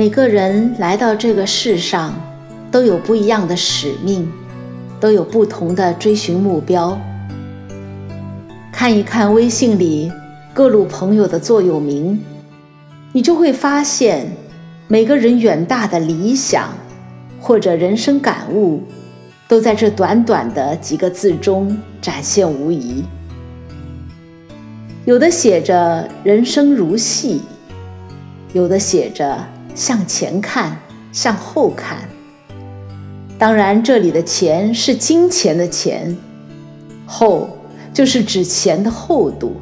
每个人来到这个世上，都有不一样的使命，都有不同的追寻目标。看一看微信里各路朋友的座右铭，你就会发现，每个人远大的理想或者人生感悟，都在这短短的几个字中展现无遗。有的写着“人生如戏”，有的写着。向前看，向后看。当然，这里的“前”是金钱的“钱”，“厚”就是指钱的厚度。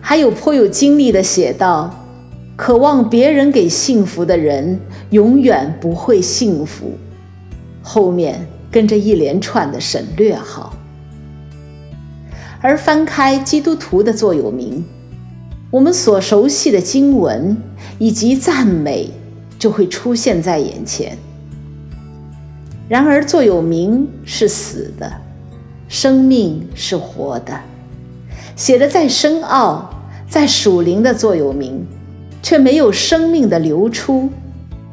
还有颇有经历的写道：“渴望别人给幸福的人，永远不会幸福。”后面跟着一连串的省略号。而翻开基督徒的座右铭。我们所熟悉的经文以及赞美就会出现在眼前。然而，座右铭是死的，生命是活的。写的再深奥、再属灵的座右铭，却没有生命的流出，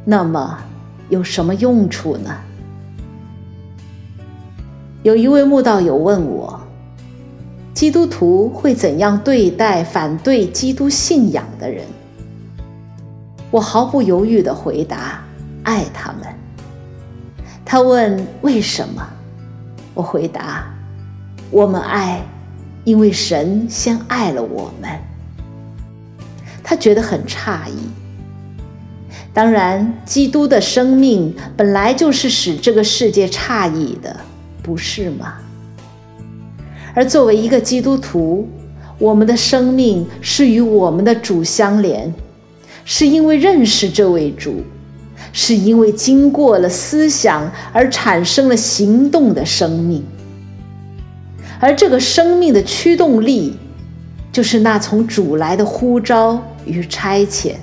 那么有什么用处呢？有一位慕道友问我。基督徒会怎样对待反对基督信仰的人？我毫不犹豫地回答：爱他们。他问为什么？我回答：我们爱，因为神先爱了我们。他觉得很诧异。当然，基督的生命本来就是使这个世界诧异的，不是吗？而作为一个基督徒，我们的生命是与我们的主相连，是因为认识这位主，是因为经过了思想而产生了行动的生命。而这个生命的驱动力，就是那从主来的呼召与差遣。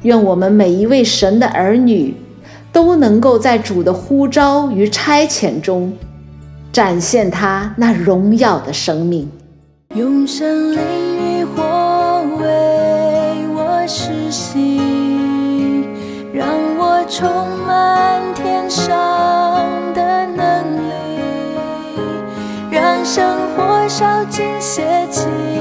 愿我们每一位神的儿女，都能够在主的呼召与差遣中。展现他那荣耀的生命。用神灵充满天上的能力，让生活烧尽邪气。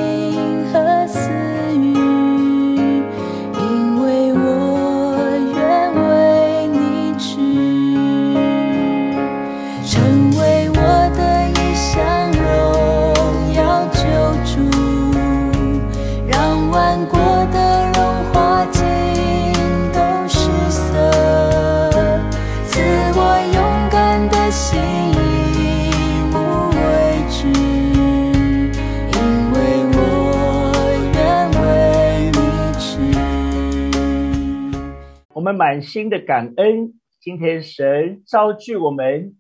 满心的感恩，今天神召聚我们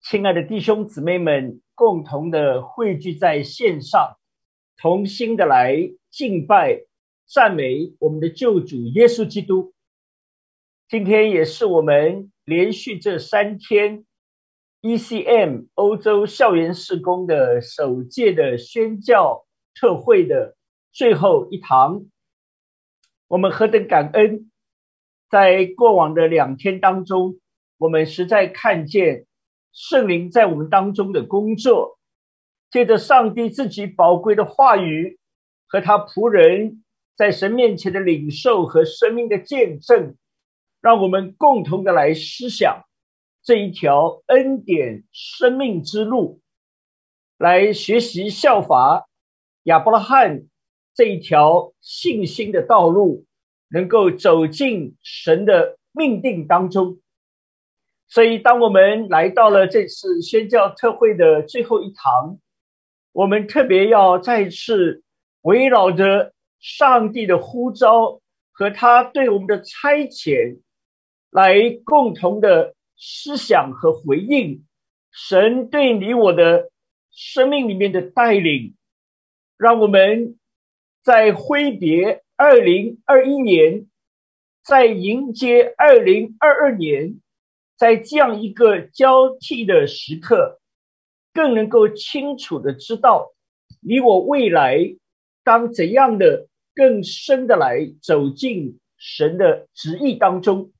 亲爱的弟兄姊妹们，共同的汇聚在线上，同心的来敬拜、赞美我们的救主耶稣基督。今天也是我们连续这三天 ECM 欧洲校园事工的首届的宣教特会的最后一堂，我们何等感恩！在过往的两天当中，我们实在看见圣灵在我们当中的工作，借着上帝自己宝贵的话语和他仆人在神面前的领受和生命的见证，让我们共同的来思想这一条恩典生命之路，来学习效法亚伯拉罕这一条信心的道路。能够走进神的命定当中，所以当我们来到了这次宣教特会的最后一堂，我们特别要再次围绕着上帝的呼召和他对我们的差遣，来共同的思想和回应神对你我的生命里面的带领，让我们在挥别。二零二一年，在迎接二零二二年，在这样一个交替的时刻，更能够清楚的知道你我未来当怎样的更深的来走进神的旨意当中。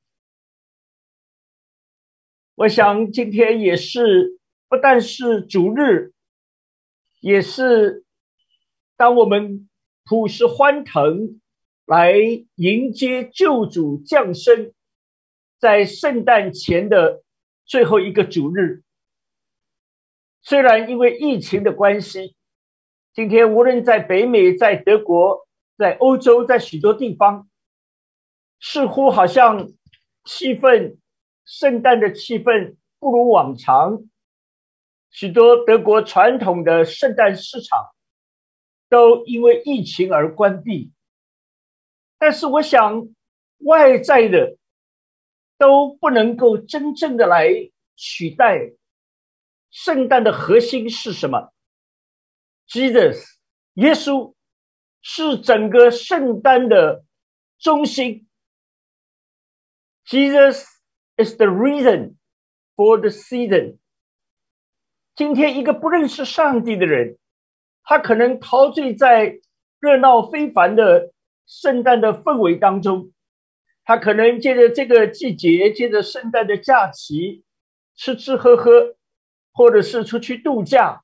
我想今天也是，不但是主日，也是当我们普世欢腾来迎接救主降生，在圣诞前的最后一个主日。虽然因为疫情的关系，今天无论在北美、在德国、在欧洲、在许多地方，似乎好像气氛。圣诞的气氛不如往常，许多德国传统的圣诞市场都因为疫情而关闭。但是，我想外在的都不能够真正的来取代圣诞的核心是什么？Jesus，耶稣是整个圣诞的中心。Jesus。is the reason for the season。今天一个不认识上帝的人，他可能陶醉在热闹非凡的圣诞的氛围当中，他可能借着这个季节，借着圣诞的假期，吃吃喝喝，或者是出去度假，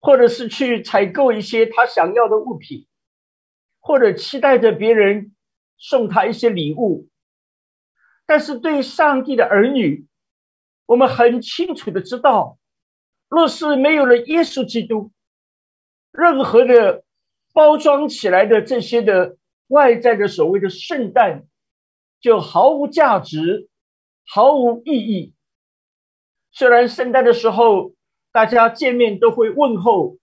或者是去采购一些他想要的物品，或者期待着别人送他一些礼物。但是对上帝的儿女，我们很清楚的知道，若是没有了耶稣基督，任何的包装起来的这些的外在的所谓的圣诞，就毫无价值，毫无意义。虽然圣诞的时候大家见面都会问候，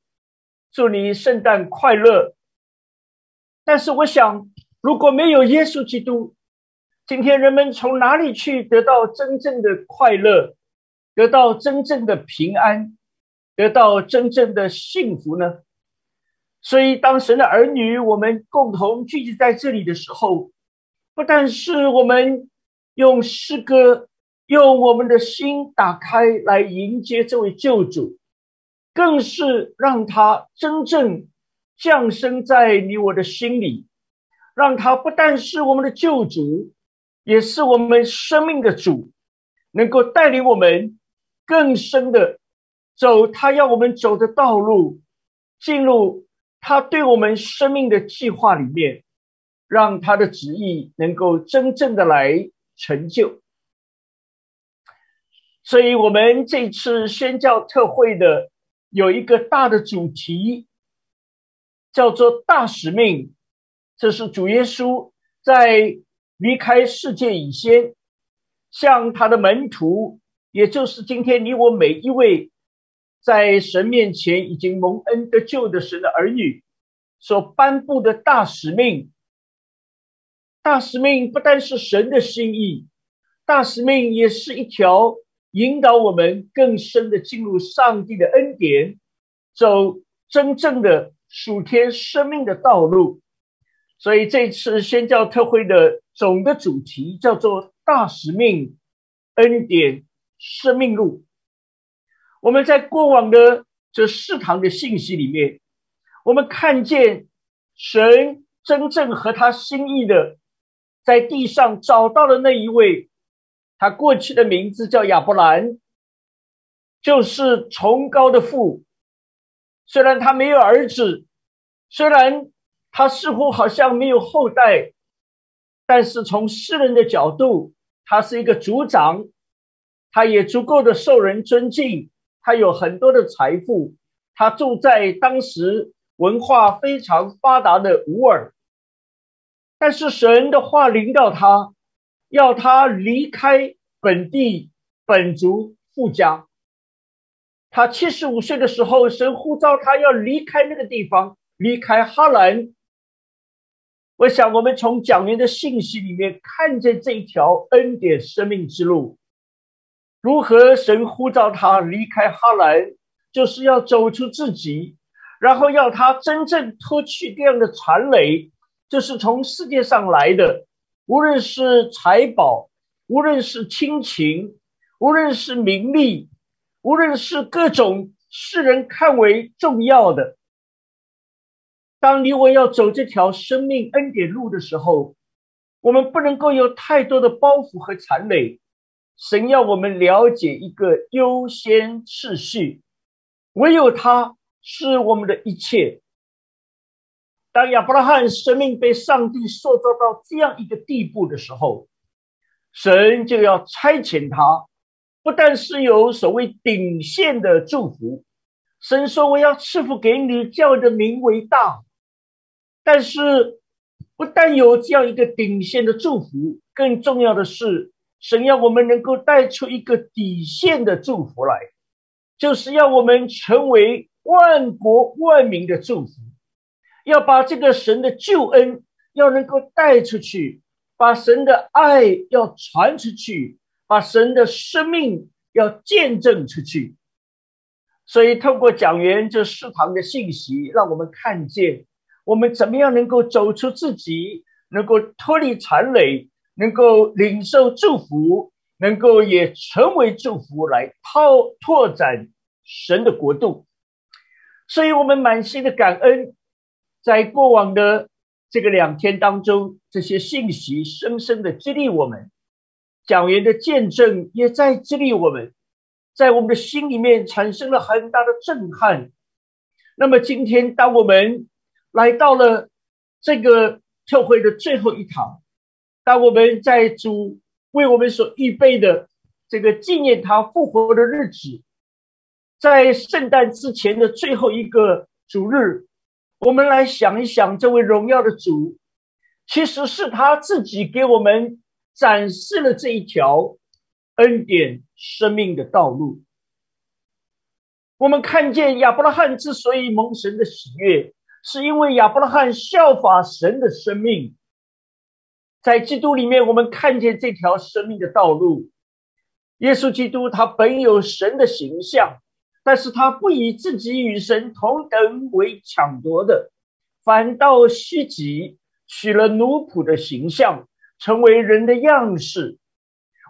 祝你圣诞快乐，但是我想，如果没有耶稣基督，今天人们从哪里去得到真正的快乐，得到真正的平安，得到真正的幸福呢？所以，当神的儿女我们共同聚集在这里的时候，不但是我们用诗歌，用我们的心打开来迎接这位救主，更是让他真正降生在你我的心里，让他不但是我们的救主。也是我们生命的主，能够带领我们更深的走他要我们走的道路，进入他对我们生命的计划里面，让他的旨意能够真正的来成就。所以，我们这次宣教特会的有一个大的主题，叫做大使命。这是主耶稣在。离开世界以先，向他的门徒，也就是今天你我每一位在神面前已经蒙恩得救的神的儿女所颁布的大使命。大使命不单是神的心意，大使命也是一条引导我们更深的进入上帝的恩典，走真正的属天生命的道路。所以这次宣教特会的总的主题叫做“大使命恩典生命路”。我们在过往的这四堂的信息里面，我们看见神真正和他心意的在地上找到了那一位，他过去的名字叫亚伯兰，就是崇高的父。虽然他没有儿子，虽然。他似乎好像没有后代，但是从世人的角度，他是一个族长，他也足够的受人尊敬，他有很多的财富，他住在当时文化非常发达的乌尔。但是神的话领导他，要他离开本地本族富家。他七十五岁的时候，神呼召他要离开那个地方，离开哈兰。我想，我们从讲员的信息里面看见这一条恩典生命之路，如何神呼召他离开哈兰，就是要走出自己，然后要他真正脱去这样的残累，就是从世界上来的，无论是财宝，无论是亲情，无论是名利，无论是各种世人看为重要的。当你我要走这条生命恩典路的时候，我们不能够有太多的包袱和残累。神要我们了解一个优先次序，唯有他是我们的一切。当亚伯拉罕生命被上帝塑造到这样一个地步的时候，神就要差遣他，不但是有所谓顶线的祝福，神说我要赐福给你，叫你的名为大。但是，不但有这样一个顶线的祝福，更重要的是。神要我们能够带出一个底线的祝福来，就是要我们成为万国万民的祝福，要把这个神的救恩要能够带出去，把神的爱要传出去，把神的生命要见证出去。所以，透过讲员这四堂的信息，让我们看见我们怎么样能够走出自己，能够脱离残累。能够领受祝福，能够也成为祝福，来拓拓展神的国度。所以，我们满心的感恩，在过往的这个两天当中，这些信息深深的激励我们，讲员的见证也在激励我们，在我们的心里面产生了很大的震撼。那么，今天当我们来到了这个特会的最后一堂。当我们在主为我们所预备的这个纪念他复活的日子，在圣诞之前的最后一个主日，我们来想一想，这位荣耀的主，其实是他自己给我们展示了这一条恩典生命的道路。我们看见亚伯拉罕之所以蒙神的喜悦，是因为亚伯拉罕效法神的生命。在基督里面，我们看见这条生命的道路。耶稣基督他本有神的形象，但是他不以自己与神同等为抢夺的，反倒虚己，取了奴仆的形象，成为人的样式。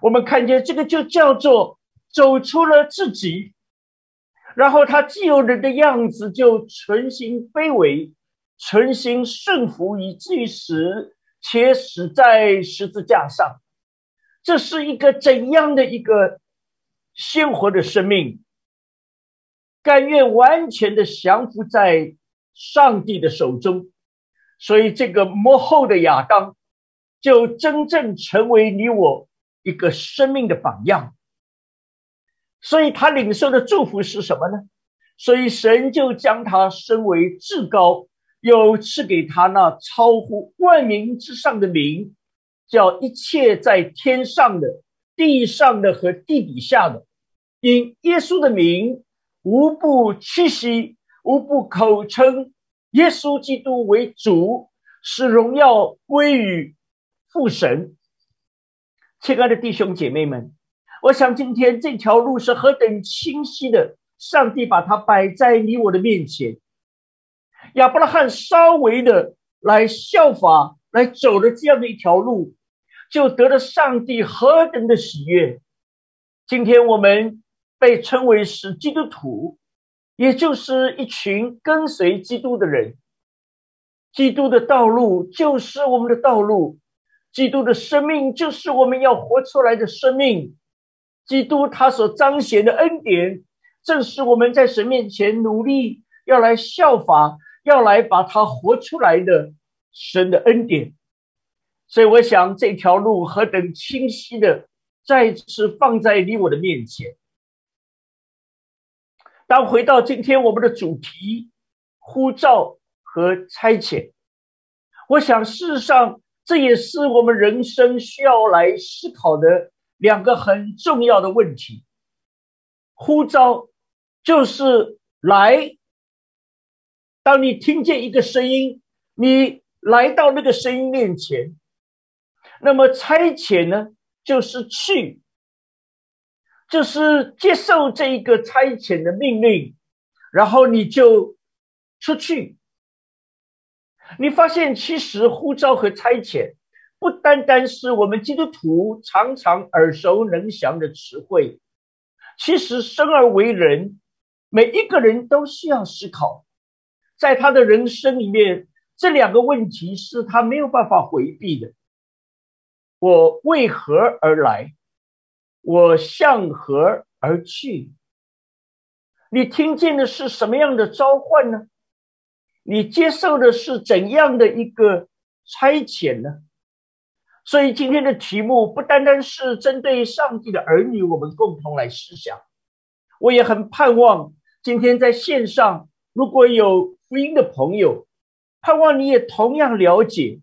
我们看见这个就叫做走出了自己，然后他既有人的样子，就存心卑微，存心顺服，以至于死。且死在十字架上，这是一个怎样的一个鲜活的生命？甘愿完全的降服在上帝的手中，所以这个幕后的亚当，就真正成为你我一个生命的榜样。所以他领受的祝福是什么呢？所以神就将他升为至高。又赐给他那超乎万民之上的名，叫一切在天上的、地上的和地底下的，因耶稣的名，无不屈膝，无不口称耶稣基督为主，使荣耀归于父神。亲爱的弟兄姐妹们，我想今天这条路是何等清晰的，上帝把它摆在你我的面前。亚伯拉罕稍微的来效法，来走了这样的一条路，就得了上帝何等的喜悦。今天我们被称为是基督徒，也就是一群跟随基督的人。基督的道路就是我们的道路，基督的生命就是我们要活出来的生命。基督他所彰显的恩典，正是我们在神面前努力要来效法。要来把它活出来的神的恩典，所以我想这条路何等清晰的再次放在你我的面前。当回到今天我们的主题呼召和差遣，我想事实上这也是我们人生需要来思考的两个很重要的问题。呼召就是来。当你听见一个声音，你来到那个声音面前，那么差遣呢，就是去，就是接受这一个差遣的命令，然后你就出去。你发现，其实呼召和差遣不单单是我们基督徒常常耳熟能详的词汇，其实生而为人，每一个人都需要思考。在他的人生里面，这两个问题是他没有办法回避的。我为何而来？我向何而去？你听见的是什么样的召唤呢？你接受的是怎样的一个差遣呢？所以今天的题目不单单是针对上帝的儿女，我们共同来思想。我也很盼望今天在线上如果有福音的朋友，盼望你也同样了解，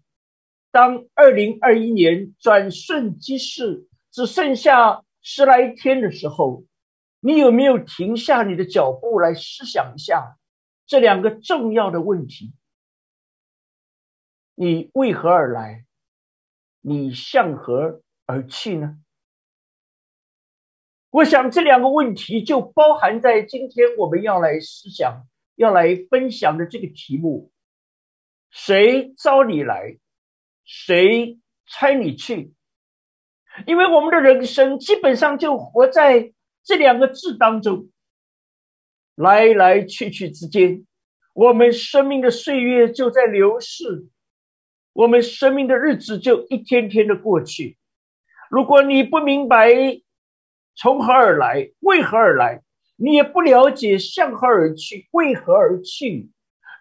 当二零二一年转瞬即逝，只剩下十来天的时候。你有没有停下你的脚步来思想一下这两个重要的问题？你为何而来？你向何而去呢？我想这两个问题就包含在今天我们要来思想、要来分享的这个题目：谁招你来，谁差你去？因为我们的人生基本上就活在。这两个字当中，来来去去之间，我们生命的岁月就在流逝，我们生命的日子就一天天的过去。如果你不明白从何而来，为何而来，你也不了解向何而去，为何而去，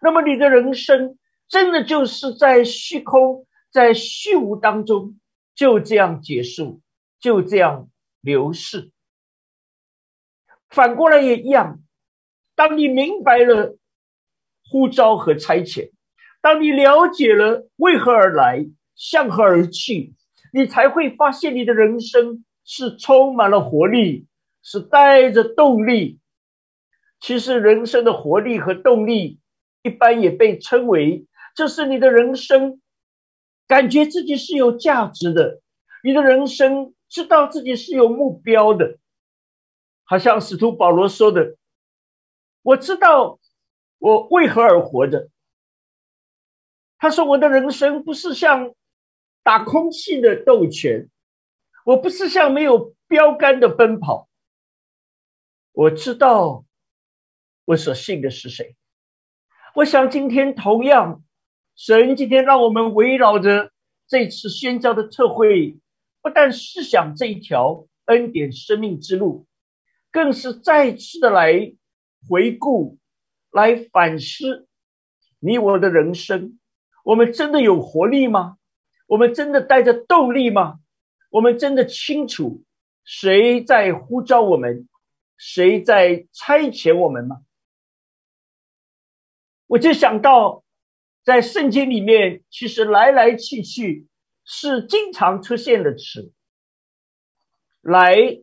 那么你的人生真的就是在虚空，在虚无当中就这样结束，就这样流逝。反过来也一样，当你明白了呼召和差遣，当你了解了为何而来、向何而去，你才会发现你的人生是充满了活力，是带着动力。其实，人生的活力和动力，一般也被称为，这是你的人生感觉自己是有价值的，你的人生知道自己是有目标的。好像使徒保罗说的：“我知道我为何而活着。”他说：“我的人生不是像打空气的斗拳，我不是像没有标杆的奔跑。我知道我所信的是谁。我想今天同样，神今天让我们围绕着这次宣教的特会，不但思想这一条恩典生命之路。”更是再次的来回顾、来反思你我的人生。我们真的有活力吗？我们真的带着动力吗？我们真的清楚谁在呼召我们，谁在差遣我们吗？我就想到，在圣经里面，其实来来去去是经常出现的词，来。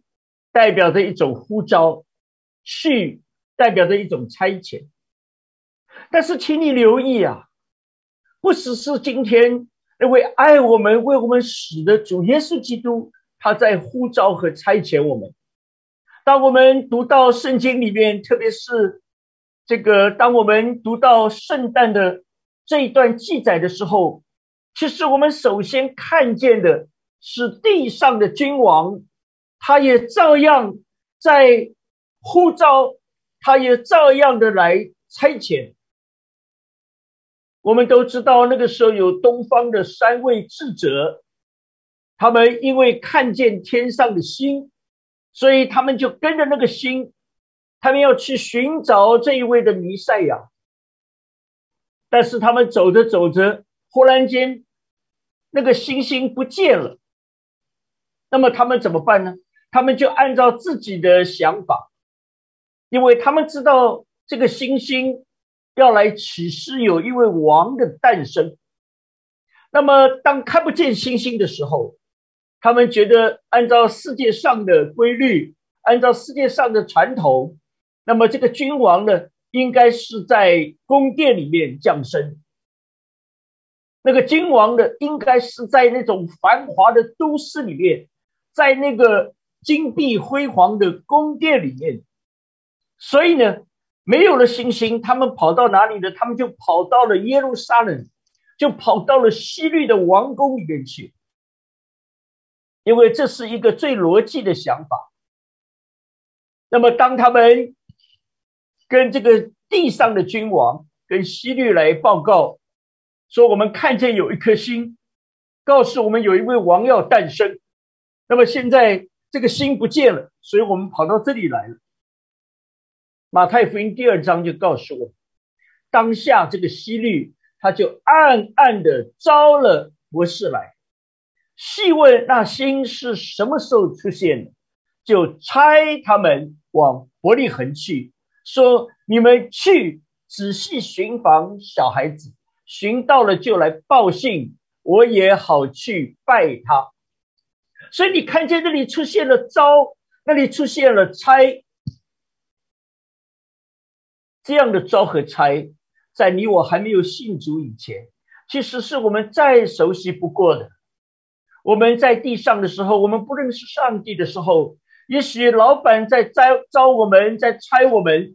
代表着一种呼召，去代表着一种差遣。但是，请你留意啊，不只是今天那位爱我们、为我们死的主耶稣基督，他在呼召和差遣我们。当我们读到圣经里面，特别是这个，当我们读到圣诞的这一段记载的时候，其实我们首先看见的是地上的君王。他也照样在呼召，他也照样的来差遣。我们都知道，那个时候有东方的三位智者，他们因为看见天上的星，所以他们就跟着那个星，他们要去寻找这一位的弥赛亚。但是他们走着走着，忽然间那个星星不见了，那么他们怎么办呢？他们就按照自己的想法，因为他们知道这个星星要来启示有一位王的诞生。那么，当看不见星星的时候，他们觉得按照世界上的规律，按照世界上的传统，那么这个君王呢，应该是在宫殿里面降生。那个君王呢，应该是在那种繁华的都市里面，在那个。金碧辉煌的宫殿里面，所以呢，没有了星星，他们跑到哪里呢？他们就跑到了耶路撒冷，就跑到了西律的王宫里面去，因为这是一个最逻辑的想法。那么，当他们跟这个地上的君王、跟希律来报告，说我们看见有一颗星，告诉我们有一位王要诞生。那么现在这个星不见了，所以我们跑到这里来了。马太福音第二章就告诉我们，当下这个希律他就暗暗的招了博士来，细问那星是什么时候出现的，就差他们往伯利恒去，说你们去仔细寻访小孩子，寻到了就来报信，我也好去拜他。所以你看见这里出现了招，那里出现了差，这样的招和差，在你我还没有信主以前，其实是我们再熟悉不过的。我们在地上的时候，我们不认识上帝的时候，也许老板在招招我们，在拆我们；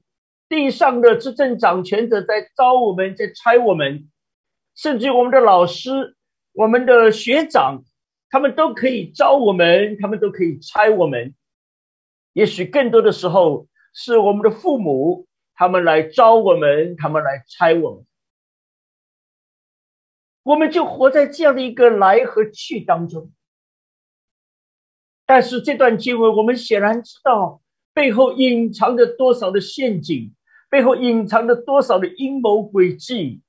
地上的执政掌权者在招我们，在拆我们，甚至我们的老师、我们的学长。他们都可以招我们，他们都可以拆我们。也许更多的时候是我们的父母，他们来招我们，他们来拆我们。我们就活在这样的一个来和去当中。但是这段经文，我们显然知道背后隐藏着多少的陷阱，背后隐藏着多少的阴谋诡计。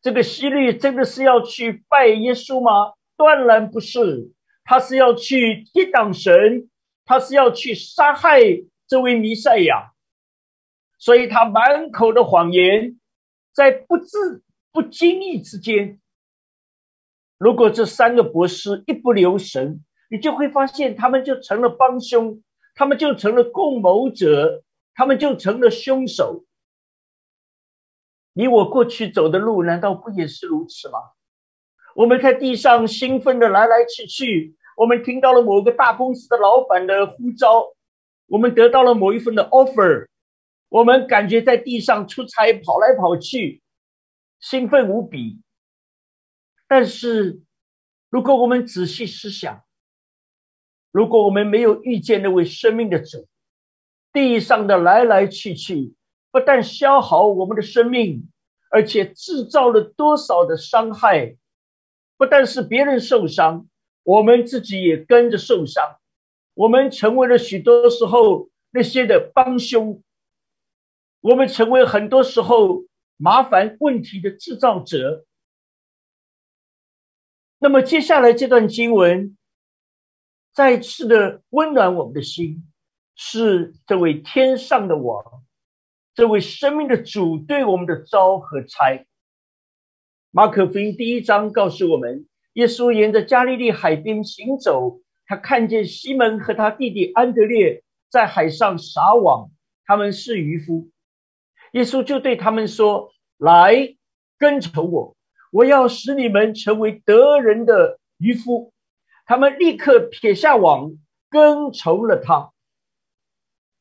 这个希律真的是要去拜耶稣吗？断然不是，他是要去抵挡神，他是要去杀害这位弥赛亚，所以他满口的谎言，在不自不经意之间，如果这三个博士一不留神，你就会发现他们就成了帮凶，他们就成了共谋者，他们就成了凶手。你我过去走的路，难道不也是如此吗？我们在地上兴奋的来来去去，我们听到了某个大公司的老板的呼召，我们得到了某一份的 offer，我们感觉在地上出差跑来跑去，兴奋无比。但是，如果我们仔细思想，如果我们没有遇见那位生命的主，地上的来来去去，不但消耗我们的生命，而且制造了多少的伤害。不但是别人受伤，我们自己也跟着受伤。我们成为了许多时候那些的帮凶，我们成为很多时候麻烦问题的制造者。那么接下来这段经文，再次的温暖我们的心，是这位天上的王，这位生命的主对我们的招和差。马可福音第一章告诉我们，耶稣沿着加利利海边行走，他看见西门和他弟弟安德烈在海上撒网，他们是渔夫。耶稣就对他们说：“来，跟从我，我要使你们成为得人的渔夫。”他们立刻撇下网，跟从了他。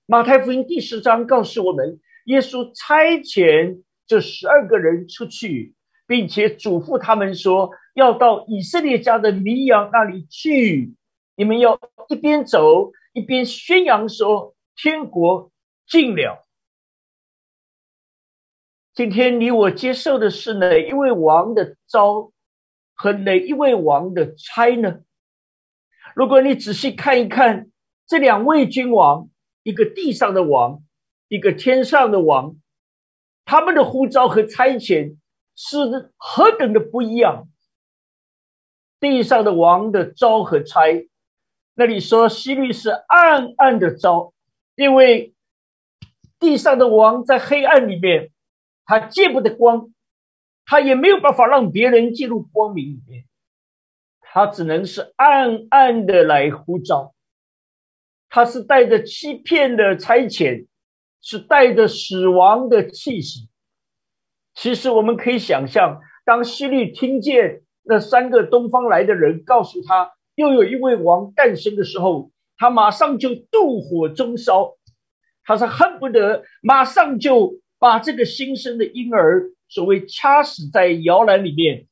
马太福音第十章告诉我们，耶稣差遣这十二个人出去。并且嘱咐他们说：“要到以色列家的迷羊那里去，你们要一边走一边宣扬说天国近了。”今天你我接受的是哪一位王的招和哪一位王的差呢？如果你仔细看一看这两位君王，一个地上的王，一个天上的王，他们的呼召和差遣。是何等的不一样！地上的王的招和差，那里说西律是暗暗的招，因为地上的王在黑暗里面，他见不得光，他也没有办法让别人进入光明里面，他只能是暗暗的来呼召，他是带着欺骗的差遣，是带着死亡的气息。其实我们可以想象，当希律听见那三个东方来的人告诉他又有一位王诞生的时候，他马上就妒火中烧，他是恨不得马上就把这个新生的婴儿所谓掐死在摇篮里面，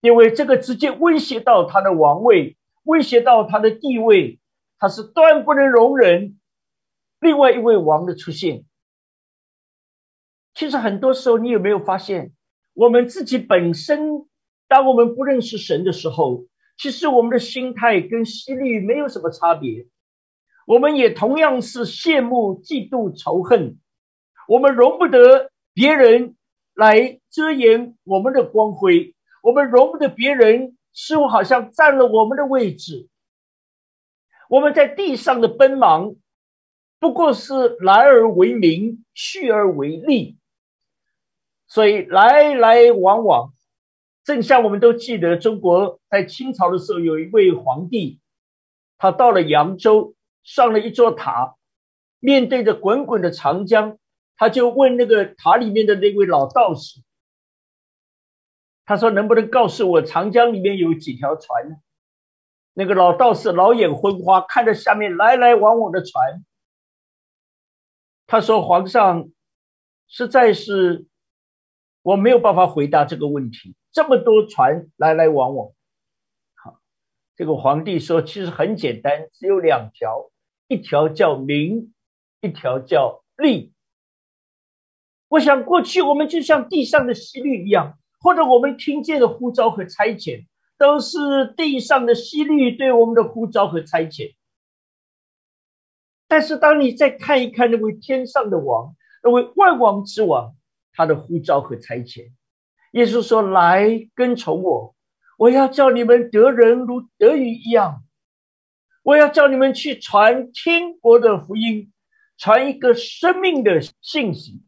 因为这个直接威胁到他的王位，威胁到他的地位，他是断不能容忍另外一位王的出现。其实很多时候，你有没有发现，我们自己本身，当我们不认识神的时候，其实我们的心态跟希律没有什么差别。我们也同样是羡慕、嫉妒、仇恨，我们容不得别人来遮掩我们的光辉，我们容不得别人似乎好像占了我们的位置。我们在地上的奔忙，不过是来而为名，去而为利，所以来来往往，正像我们都记得，中国在清朝的时候有一位皇帝，他到了扬州。上了一座塔，面对着滚滚的长江，他就问那个塔里面的那位老道士：“他说能不能告诉我长江里面有几条船呢？”那个老道士老眼昏花，看着下面来来往往的船，他说：“皇上，实在是我没有办法回答这个问题，这么多船来来往往。”好，这个皇帝说：“其实很简单，只有两条。”一条叫名，一条叫利。我想过去我们就像地上的犀律一样，或者我们听见的呼召和差遣，都是地上的犀律对我们的呼召和差遣。但是当你再看一看那位天上的王，那位万王之王，他的呼召和差遣，耶稣说：“来跟从我，我要叫你们得人如得鱼一样。”我要叫你们去传天国的福音，传一个生命的信息。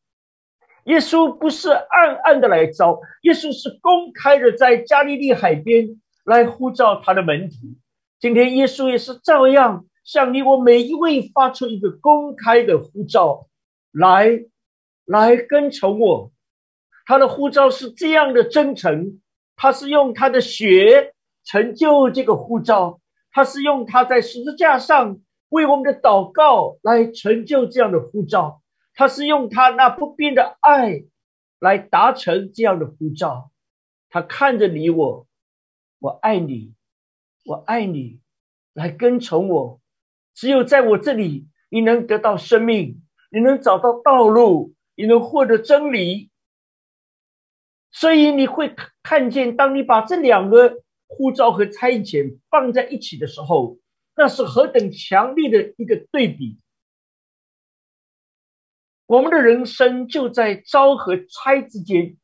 耶稣不是暗暗的来招，耶稣是公开的在加利利海边来呼召他的门徒。今天耶稣也是照样向你我每一位发出一个公开的呼召，来，来跟从我。他的呼召是这样的真诚，他是用他的血成就这个呼召。他是用他在十字架上为我们的祷告来成就这样的呼召，他是用他那不变的爱来达成这样的呼召。他看着你我，我爱你，我爱你，来跟从我。只有在我这里，你能得到生命，你能找到道路，你能获得真理。所以你会看见，当你把这两个。护照和差遣放在一起的时候，那是何等强烈的一个对比！我们的人生就在招和拆之间，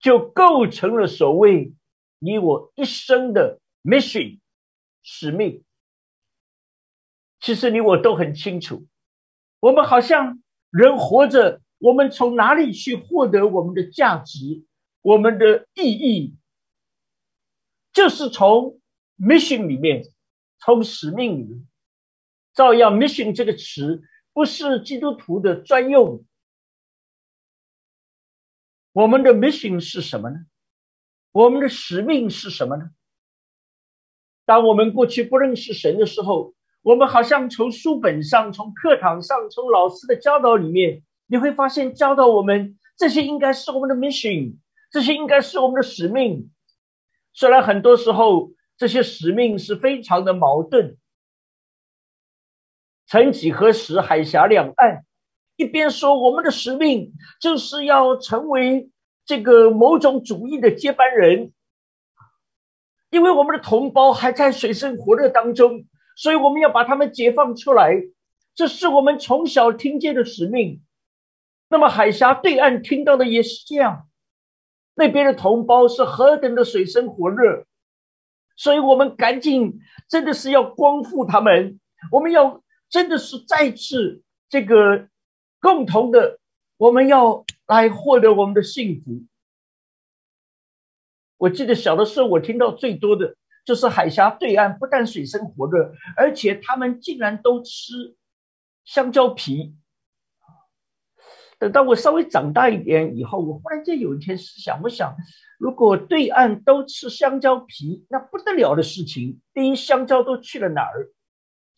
就构成了所谓你我一生的 mission 使命。其实你我都很清楚，我们好像人活着，我们从哪里去获得我们的价值、我们的意义？就是从 mission 里面，从使命里面，照样 mission 这个词不是基督徒的专用。我们的 mission 是什么呢？我们的使命是什么呢？当我们过去不认识神的时候，我们好像从书本上、从课堂上、从老师的教导里面，你会发现教导我们这些应该是我们的 mission，这些应该是我们的使命。虽然很多时候这些使命是非常的矛盾，曾几何时，海峡两岸一边说我们的使命就是要成为这个某种主义的接班人，因为我们的同胞还在水深火热当中，所以我们要把他们解放出来，这是我们从小听见的使命。那么海峡对岸听到的也是这样。那边的同胞是何等的水深火热，所以我们赶紧，真的是要光复他们。我们要真的是再次这个共同的，我们要来获得我们的幸福。我记得小的时候，我听到最多的就是海峡对岸不但水深火热，而且他们竟然都吃香蕉皮。等到我稍微长大一点以后，我忽然间有一天思想，我想，如果对岸都吃香蕉皮，那不得了的事情。第一，香蕉都去了哪儿？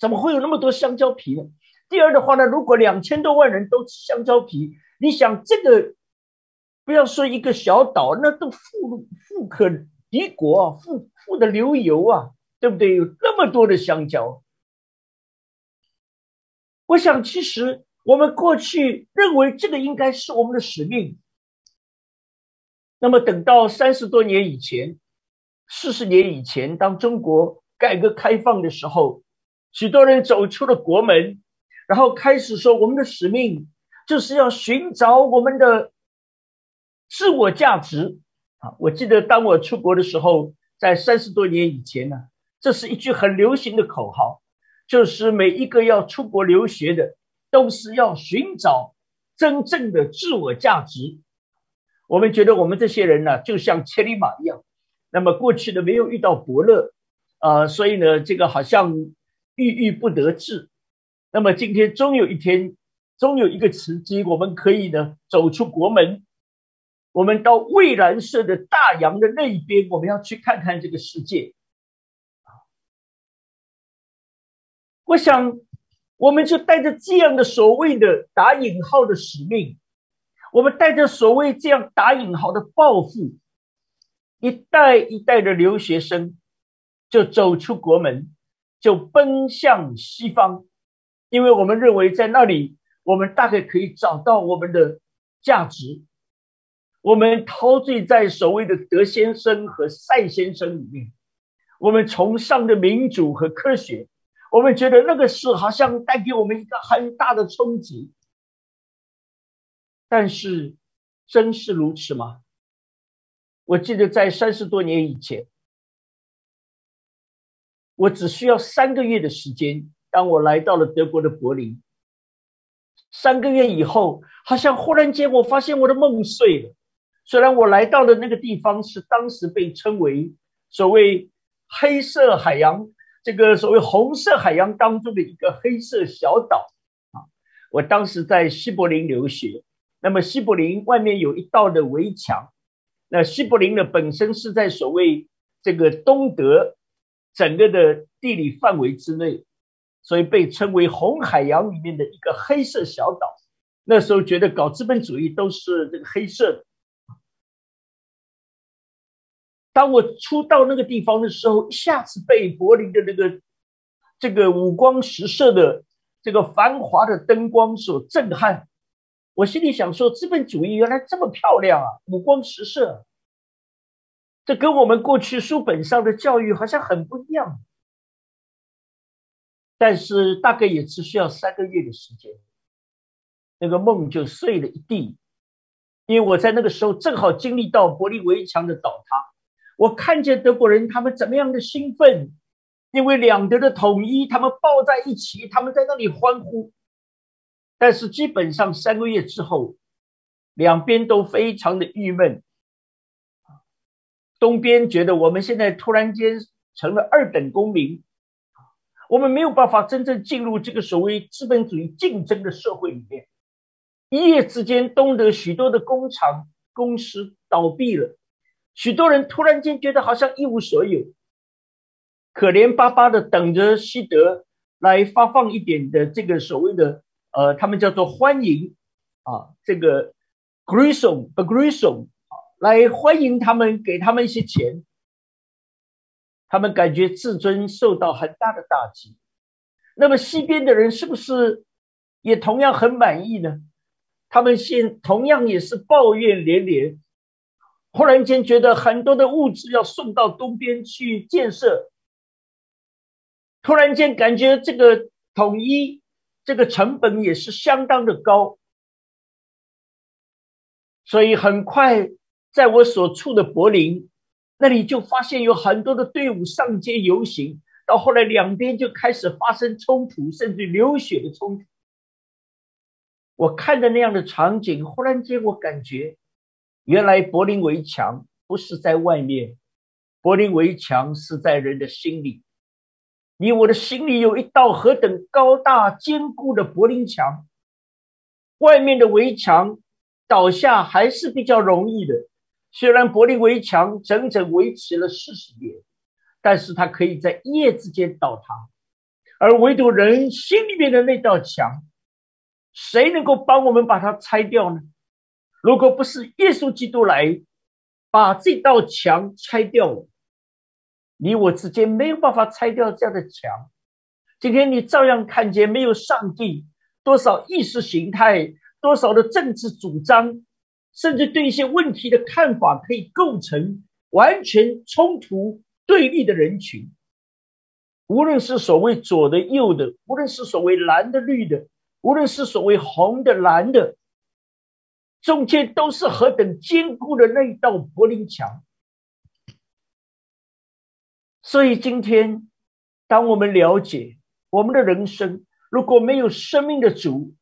怎么会有那么多香蕉皮呢？第二的话呢，如果两千多万人都吃香蕉皮，你想这个，不要说一个小岛，那都富富可敌国啊，富富的流油啊，对不对？有那么多的香蕉，我想其实。我们过去认为这个应该是我们的使命。那么等到三十多年以前、四十年以前，当中国改革开放的时候，许多人走出了国门，然后开始说我们的使命就是要寻找我们的自我价值。啊，我记得当我出国的时候，在三十多年以前呢，这是一句很流行的口号，就是每一个要出国留学的，都是要寻找真正的自我价值。我们觉得我们这些人呢，就像千里马一样，那么过去的没有遇到伯乐，啊，所以呢，这个好像郁郁不得志。那么今天终有一天，终有一个时机，我们可以呢走出国门，我们到蔚蓝色的大洋的那一边，我们要去看看这个世界。我想，我们就带着这样的所谓的打引号的使命。我们带着所谓这样打引号的抱负，一代一代的留学生就走出国门，就奔向西方，因为我们认为在那里，我们大概可以找到我们的价值。我们陶醉在所谓的德先生和赛先生里面，我们崇尚的民主和科学，我们觉得那个是好像带给我们一个很大的冲击。但是，真是如此吗？我记得在三十多年以前，我只需要三个月的时间，当我来到了德国的柏林。三个月以后，好像忽然间，我发现我的梦碎了。虽然我来到的那个地方是当时被称为所谓“黑色海洋”这个所谓“红色海洋”当中的一个黑色小岛啊，我当时在西柏林留学。那么西柏林外面有一道的围墙，那西柏林呢本身是在所谓这个东德整个的地理范围之内，所以被称为红海洋里面的一个黑色小岛。那时候觉得搞资本主义都是这个黑色的。当我初到那个地方的时候，一下子被柏林的那个这个五光十色的这个繁华的灯光所震撼。我心里想说，资本主义原来这么漂亮啊，五光十色。这跟我们过去书本上的教育好像很不一样。但是大概也只需要三个月的时间，那个梦就碎了一地。因为我在那个时候正好经历到柏林围墙的倒塌，我看见德国人他们怎么样的兴奋，因为两德的统一，他们抱在一起，他们在那里欢呼。但是基本上三个月之后，两边都非常的郁闷。东边觉得我们现在突然间成了二等公民，我们没有办法真正进入这个所谓资本主义竞争的社会里面。一夜之间，东德许多的工厂公司倒闭了，许多人突然间觉得好像一无所有，可怜巴巴的等着西德来发放一点的这个所谓的。呃，他们叫做欢迎啊，这个 Grison Grison，来欢迎他们，给他们一些钱。他们感觉自尊受到很大的打击。那么西边的人是不是也同样很满意呢？他们现同样也是抱怨连连，忽然间觉得很多的物质要送到东边去建设，突然间感觉这个统一。这个成本也是相当的高，所以很快在我所处的柏林那里就发现有很多的队伍上街游行，到后来两边就开始发生冲突，甚至流血的冲突。我看着那样的场景，忽然间我感觉，原来柏林围墙不是在外面，柏林围墙是在人的心里。你我的心里有一道何等高大坚固的柏林墙，外面的围墙倒下还是比较容易的。虽然柏林围墙整整维持了四十年，但是它可以在一夜之间倒塌。而唯独人心里面的那道墙，谁能够帮我们把它拆掉呢？如果不是耶稣基督来把这道墙拆掉。你我之间没有办法拆掉这样的墙。今天你照样看见没有上帝多少意识形态，多少的政治主张，甚至对一些问题的看法，可以构成完全冲突对立的人群。无论是所谓左的、右的，无论是所谓蓝的、绿的，无论是所谓红的、蓝的，中间都是何等坚固的那一道柏林墙。所以今天，当我们了解我们的人生，如果没有生命的主，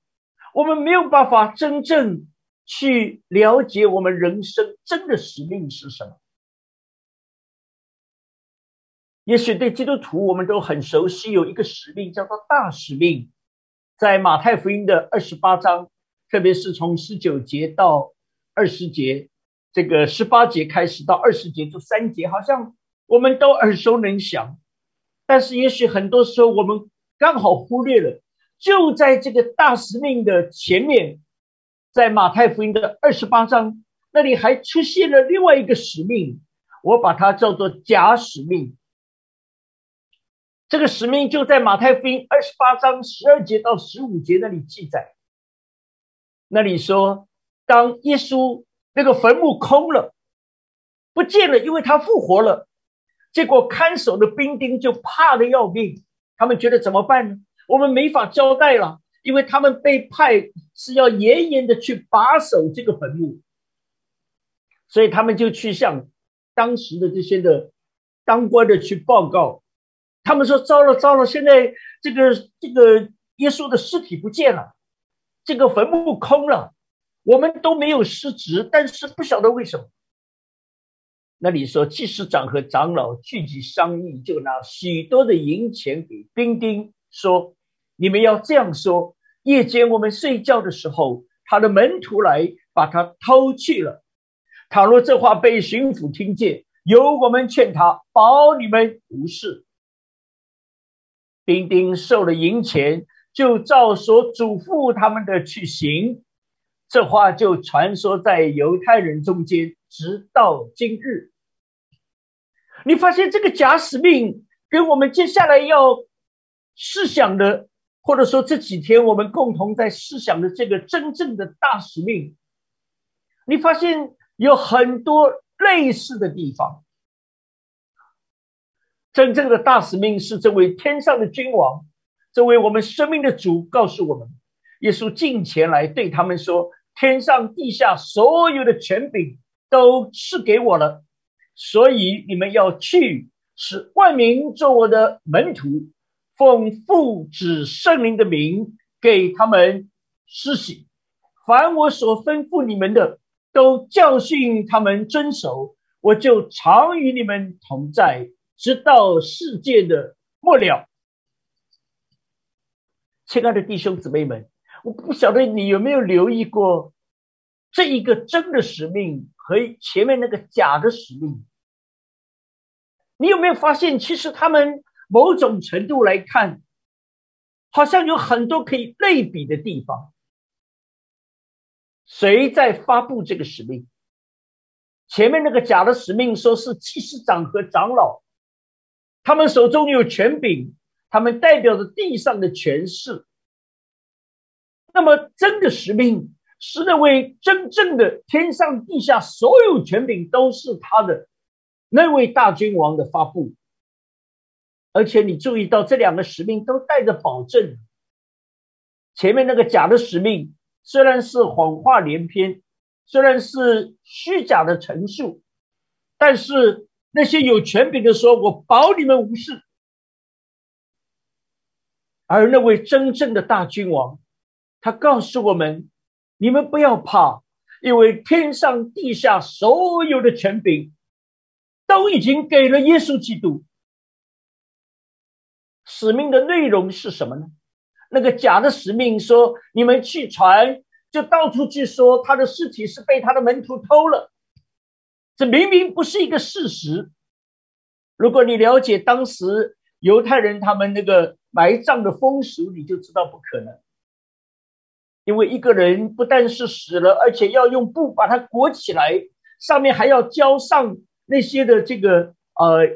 我们没有办法真正去了解我们人生真的使命是什么。也许对基督徒我们都很熟悉，有一个使命叫做大使命，在马太福音的二十八章，特别是从十九节到二十节，这个十八节开始到二十节这三节，好像。我们都耳熟能详，但是也许很多时候我们刚好忽略了，就在这个大使命的前面，在马太福音的二十八章那里还出现了另外一个使命，我把它叫做假使命。这个使命就在马太福音二十八章十二节到十五节那里记载，那里说，当耶稣那个坟墓空了，不见了，因为他复活了。结果看守的兵丁就怕的要命，他们觉得怎么办呢？我们没法交代了，因为他们被派是要严严的去把守这个坟墓，所以他们就去向当时的这些的当官的去报告。他们说：“糟了糟了，现在这个这个耶稣的尸体不见了，这个坟墓空了，我们都没有失职，但是不晓得为什么。”那你说，祭司长和长老聚集商议，就拿许多的银钱给兵丁，说：“你们要这样说：夜间我们睡觉的时候，他的门徒来把他偷去了。倘若这话被巡抚听见，由我们劝他，保你们无事。”丁丁受了银钱，就照所嘱咐他们的去行。这话就传说在犹太人中间。直到今日，你发现这个假使命跟我们接下来要试想的，或者说这几天我们共同在思想的这个真正的大使命，你发现有很多类似的地方。真正的大使命是这位天上的君王，这位我们生命的主告诉我们：耶稣近前来对他们说，天上地下所有的权柄。都赐给我了，所以你们要去，使万民做我的门徒，奉父子圣灵的名给他们施洗。凡我所吩咐你们的，都教训他们遵守。我就常与你们同在，直到世界的末了。亲爱的弟兄姊妹们，我不晓得你有没有留意过这一个真的使命。和前面那个假的使命，你有没有发现，其实他们某种程度来看，好像有很多可以类比的地方。谁在发布这个使命？前面那个假的使命说是祭司长和长老，他们手中有权柄，他们代表着地上的权势。那么真的使命？是那位真正的天上地下所有权柄都是他的那位大君王的发布，而且你注意到这两个使命都带着保证。前面那个假的使命虽然是谎话连篇，虽然是虚假的陈述，但是那些有权柄的说：“我保你们无事。”而那位真正的大君王，他告诉我们。你们不要怕，因为天上地下所有的权柄都已经给了耶稣基督。使命的内容是什么呢？那个假的使命说：“你们去传，就到处去说他的尸体是被他的门徒偷了。”这明明不是一个事实。如果你了解当时犹太人他们那个埋葬的风俗，你就知道不可能。因为一个人不但是死了，而且要用布把它裹起来，上面还要浇上那些的这个呃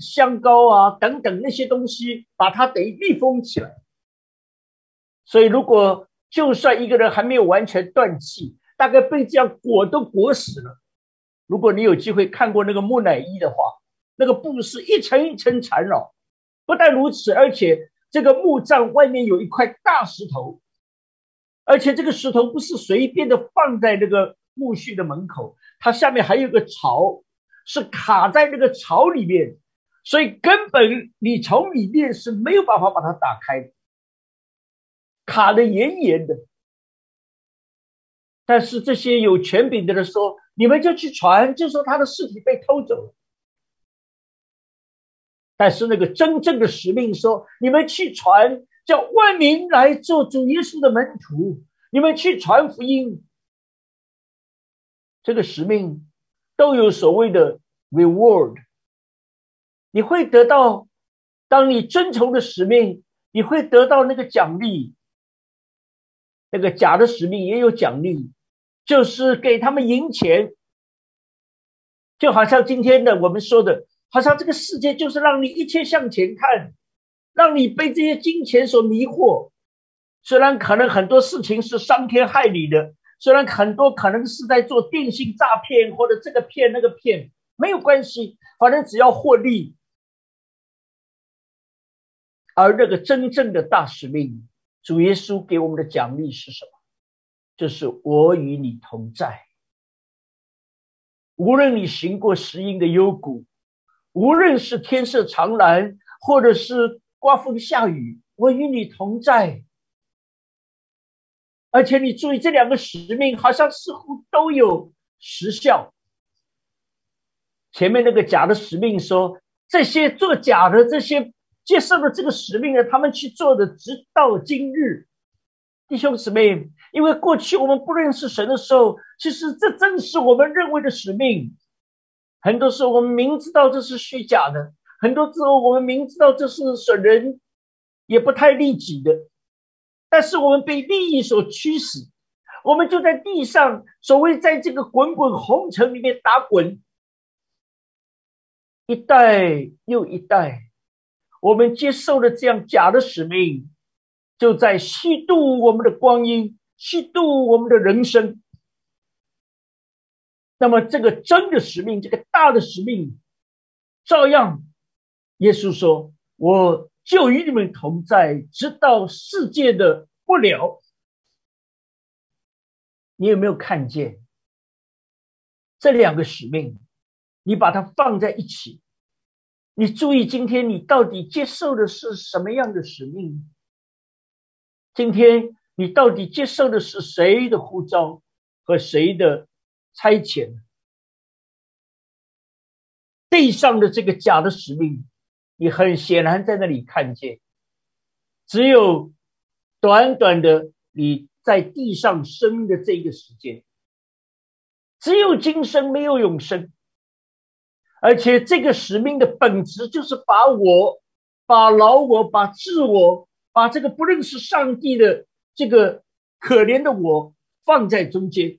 香膏啊等等那些东西，把它等于密封起来。所以，如果就算一个人还没有完全断气，大概被这样裹都裹死了。如果你有机会看过那个木乃伊的话，那个布是一层一层缠绕。不但如此，而且这个墓葬外面有一块大石头，而且这个石头不是随便的放在那个墓穴的门口，它下面还有个槽，是卡在那个槽里面，所以根本你从里面是没有办法把它打开的。卡的严严的，但是这些有权柄的人说：“你们就去传，就说他的尸体被偷走了。”但是那个真正的使命说：“你们去传，叫万民来做主耶稣的门徒，你们去传福音。”这个使命都有所谓的 reward，你会得到，当你遵从的使命，你会得到那个奖励。那个假的使命也有奖励，就是给他们赢钱，就好像今天的我们说的，好像这个世界就是让你一切向前看，让你被这些金钱所迷惑。虽然可能很多事情是伤天害理的，虽然很多可能是在做电信诈骗或者这个骗那个骗，没有关系，反正只要获利。而那个真正的大使命。主耶稣给我们的奖励是什么？就是我与你同在。无论你行过石英的幽谷，无论是天色长蓝，或者是刮风下雨，我与你同在。而且你注意，这两个使命好像似乎都有时效。前面那个假的使命说，这些做假的这些。接受了这个使命呢，他们去做的，直到今日，弟兄姊妹，因为过去我们不认识神的时候，其实这正是我们认为的使命。很多时候我们明知道这是虚假的，很多时候我们明知道这是损人，也不太利己的，但是我们被利益所驱使，我们就在地上，所谓在这个滚滚红尘里面打滚，一代又一代。我们接受了这样假的使命，就在虚度我们的光阴，虚度我们的人生。那么，这个真的使命，这个大的使命，照样，耶稣说：“我就与你们同在，直到世界的不了。”你有没有看见这两个使命？你把它放在一起。你注意，今天你到底接受的是什么样的使命？今天你到底接受的是谁的呼召和谁的差遣？地上的这个假的使命，你很显然在那里看见，只有短短的你在地上生的这个时间，只有今生，没有永生。而且这个使命的本质就是把我、把老我、把自我、把这个不认识上帝的这个可怜的我放在中间，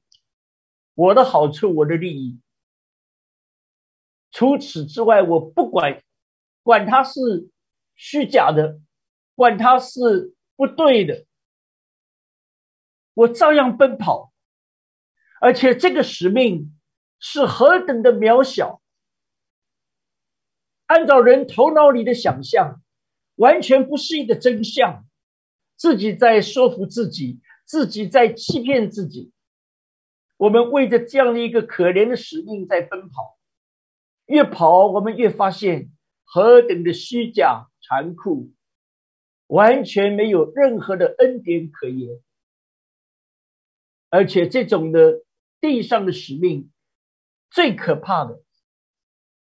我的好处、我的利益。除此之外，我不管，管他是虚假的，管他是不对的，我照样奔跑。而且这个使命是何等的渺小！按照人头脑里的想象，完全不是一个真相。自己在说服自己，自己在欺骗自己。我们为着这样的一个可怜的使命在奔跑，越跑我们越发现何等的虚假残酷，完全没有任何的恩典可言。而且这种的地上的使命，最可怕的。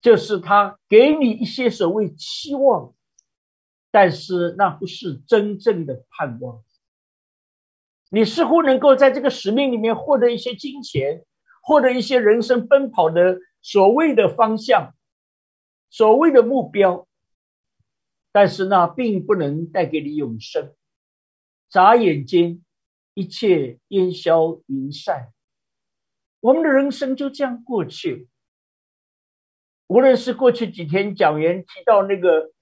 就是他给你一些所谓期望，但是那不是真正的盼望。你似乎能够在这个使命里面获得一些金钱，获得一些人生奔跑的所谓的方向、所谓的目标，但是那并不能带给你永生。眨眼间，一切烟消云散，我们的人生就这样过去。无论是过去几天讲员提到那个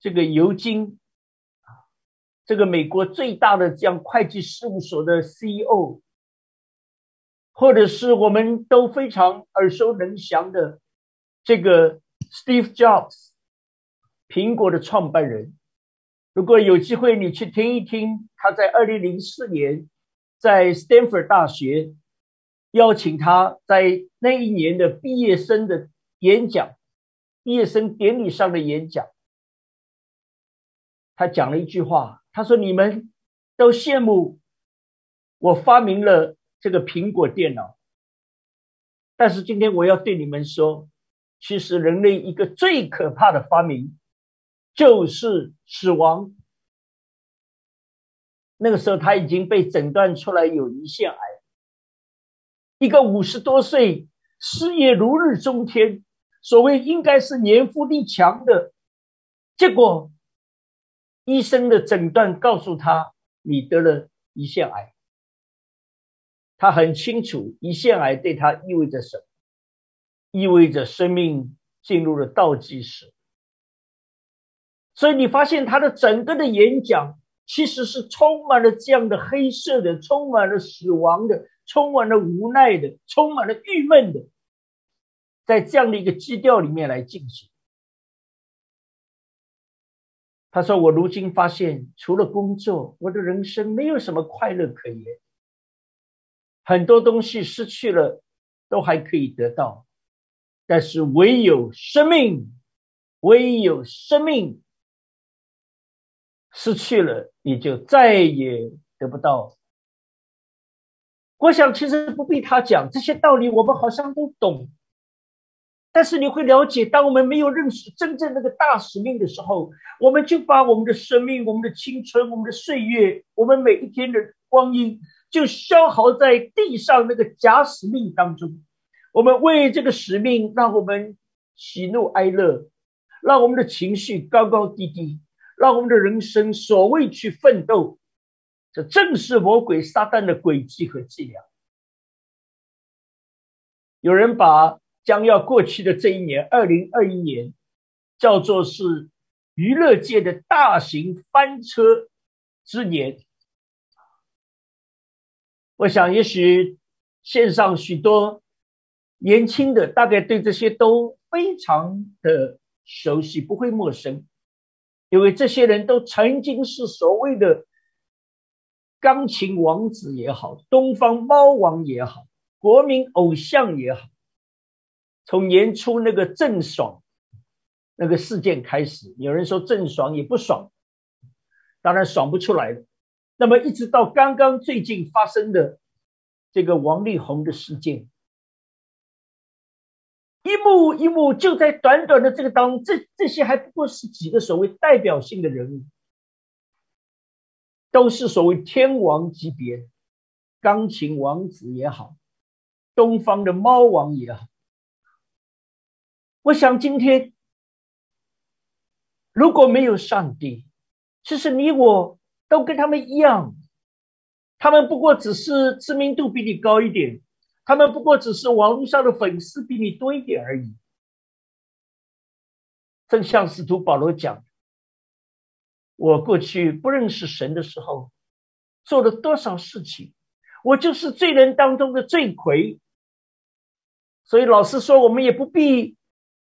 这个尤金啊，这个美国最大的这样会计事务所的 CEO，或者是我们都非常耳熟能详的这个 Steve Jobs，苹果的创办人。如果有机会，你去听一听他在二零零四年在 Stanford 大学邀请他在那一年的毕业生的演讲，毕业生典礼上的演讲，他讲了一句话，他说：“你们都羡慕我发明了这个苹果电脑，但是今天我要对你们说，其实人类一个最可怕的发明。”就是死亡。那个时候他已经被诊断出来有胰腺癌，一个五十多岁、事业如日中天、所谓应该是年富力强的，结果医生的诊断告诉他你得了胰腺癌。他很清楚胰腺癌对他意味着什么，意味着生命进入了倒计时。所以你发现他的整个的演讲其实是充满了这样的黑色的，充满了死亡的，充满了无奈的，充满了郁闷的，在这样的一个基调里面来进行。他说：“我如今发现，除了工作，我的人生没有什么快乐可言。很多东西失去了，都还可以得到，但是唯有生命，唯有生命。”失去了，你就再也得不到。我想，其实不必他讲这些道理，我们好像都懂。但是你会了解，当我们没有认识真正那个大使命的时候，我们就把我们的生命、我们的青春、我们的岁月、我们每一天的光阴，就消耗在地上那个假使命当中。我们为这个使命，让我们喜怒哀乐，让我们的情绪高高低低。让我们的人生所谓去奋斗，这正是魔鬼撒旦的诡计和伎俩。有人把将要过去的这一年，二零二一年，叫做是娱乐界的大型翻车之年。我想，也许线上许多年轻的，大概对这些都非常的熟悉，不会陌生。因为这些人都曾经是所谓的钢琴王子也好，东方猫王也好，国民偶像也好。从年初那个郑爽那个事件开始，有人说郑爽也不爽，当然爽不出来了。那么一直到刚刚最近发生的这个王力宏的事件。一幕一幕，就在短短的这个当，这这些还不过是几个所谓代表性的人物，都是所谓天王级别，钢琴王子也好，东方的猫王也好。我想今天如果没有上帝，其实你我都跟他们一样，他们不过只是知名度比你高一点。他们不过只是网络上的粉丝比你多一点而已。正像使徒保罗讲：“我过去不认识神的时候，做了多少事情，我就是罪人当中的罪魁。”所以老师说，我们也不必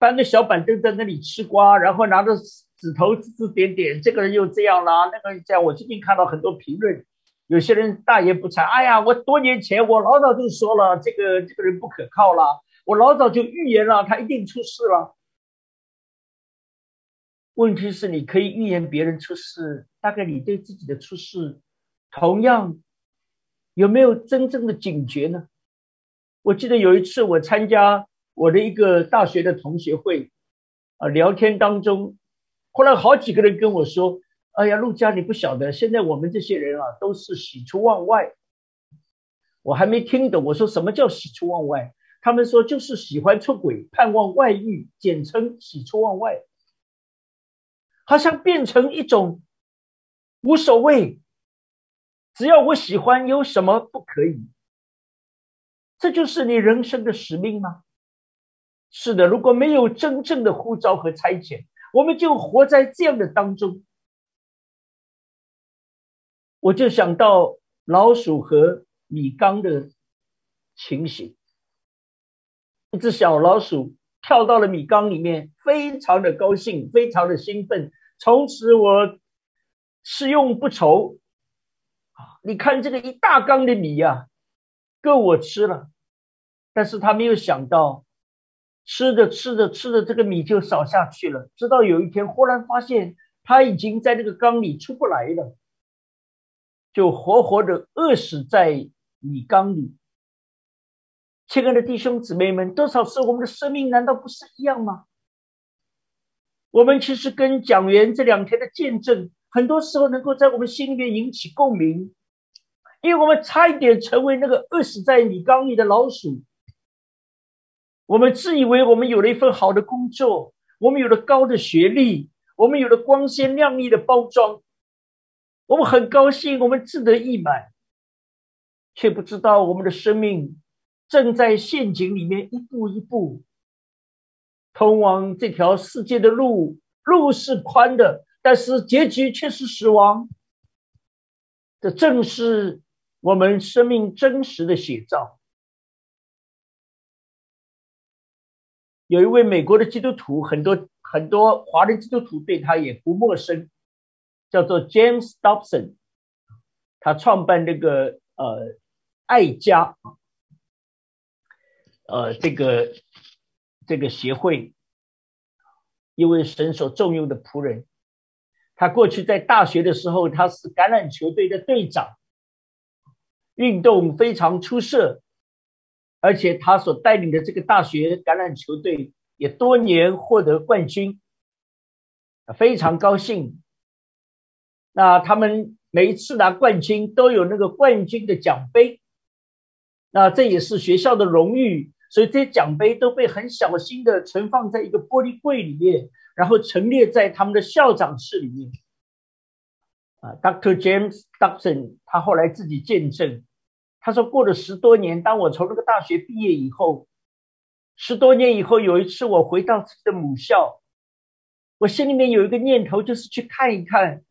搬个小板凳在那里吃瓜，然后拿着指头指指点点，这个人又这样啦，那个人这样。我最近看到很多评论。有些人大言不惭，哎呀，我多年前我老早就说了，这个这个人不可靠了，我老早就预言了，他一定出事了。问题是，你可以预言别人出事，大概你对自己的出事，同样有没有真正的警觉呢？我记得有一次我参加我的一个大学的同学会，啊，聊天当中，后来好几个人跟我说。哎呀，陆家，你不晓得，现在我们这些人啊，都是喜出望外。我还没听懂，我说什么叫喜出望外？他们说就是喜欢出轨，盼望外遇，简称喜出望外。好像变成一种无所谓，只要我喜欢，有什么不可以？这就是你人生的使命吗？是的，如果没有真正的呼召和差遣，我们就活在这样的当中。我就想到老鼠和米缸的情形。一只小老鼠跳到了米缸里面，非常的高兴，非常的兴奋。从此我吃用不愁。你看这个一大缸的米呀，够我吃了。但是他没有想到，吃着吃着吃着，这个米就少下去了。直到有一天，忽然发现他已经在这个缸里出不来了，就活活的饿死在米缸里。亲爱的弟兄姊妹们，多少次我们的生命难道不是一样吗？我们其实跟讲员这两天的见证，很多时候能够在我们心里面引起共鸣，因为我们差一点成为那个饿死在米缸里的老鼠。我们自以为我们有了一份好的工作，我们有了高的学历，我们有了光鲜亮丽的包装，我们很高兴，我们自得意满，却不知道我们的生命正在陷阱里面一步一步通往这条世界的路。路是宽的，但是结局却是死亡。这正是我们生命真实的写照。有一位美国的基督徒，很多很多华人基督徒对他也不陌生，叫做 James Dobson。他创办这个呃爱家呃这个这个协会，一位神所重用的仆人。他过去在大学的时候，他是橄榄球队的队长，运动非常出色。而且他所带领的这个大学橄榄球队也多年获得冠军，非常高兴。那他们每一次拿冠军都有那个冠军的奖杯，那这也是学校的荣誉，所以这些奖杯都被很小心的存放在一个玻璃柜里面，然后陈列在他们的校长室里面。啊，Dr. James Dobson 他后来自己见证。他说：“过了十多年，当我从那个大学毕业以后，十多年以后，有一次我回到自己的母校，我心里面有一个念头，就是去看一看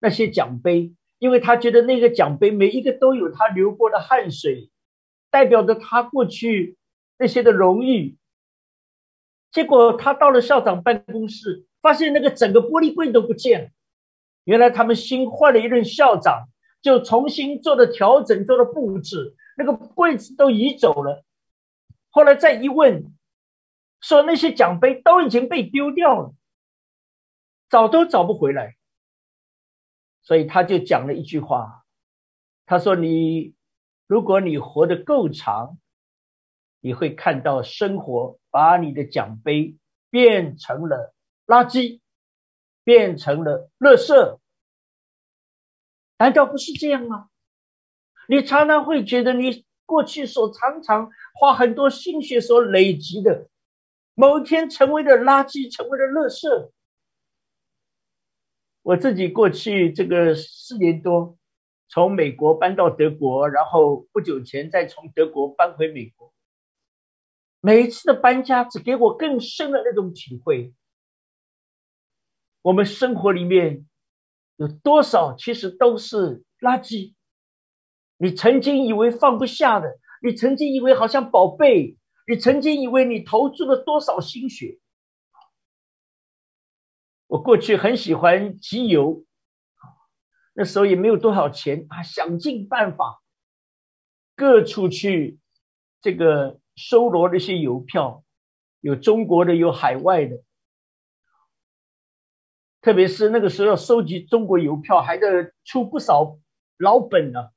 那些奖杯，因为他觉得那个奖杯每一个都有他流过的汗水，代表着他过去那些的荣誉。结果他到了校长办公室，发现那个整个玻璃柜都不见了，原来他们新换了一任校长。”就重新做了调整，做了布置，那个柜子都移走了。后来再一问，说那些奖杯都已经被丢掉了，找都找不回来。所以他就讲了一句话，他说：“你如果你活得够长，你会看到生活把你的奖杯变成了垃圾，变成了垃圾。”难道不是这样吗？你常常会觉得，你过去所常常花很多心血所累积的，某一天成为了垃圾，成为了垃圾。我自己过去这个四年多，从美国搬到德国，然后不久前再从德国搬回美国，每一次的搬家，只给我更深的那种体会。我们生活里面。有多少其实都是垃圾？你曾经以为放不下的，你曾经以为好像宝贝，你曾经以为你投注了多少心血？我过去很喜欢集邮，那时候也没有多少钱啊，想尽办法各处去这个收罗那些邮票，有中国的，有海外的。特别是那个时候收集中国邮票，还得出不少老本呢，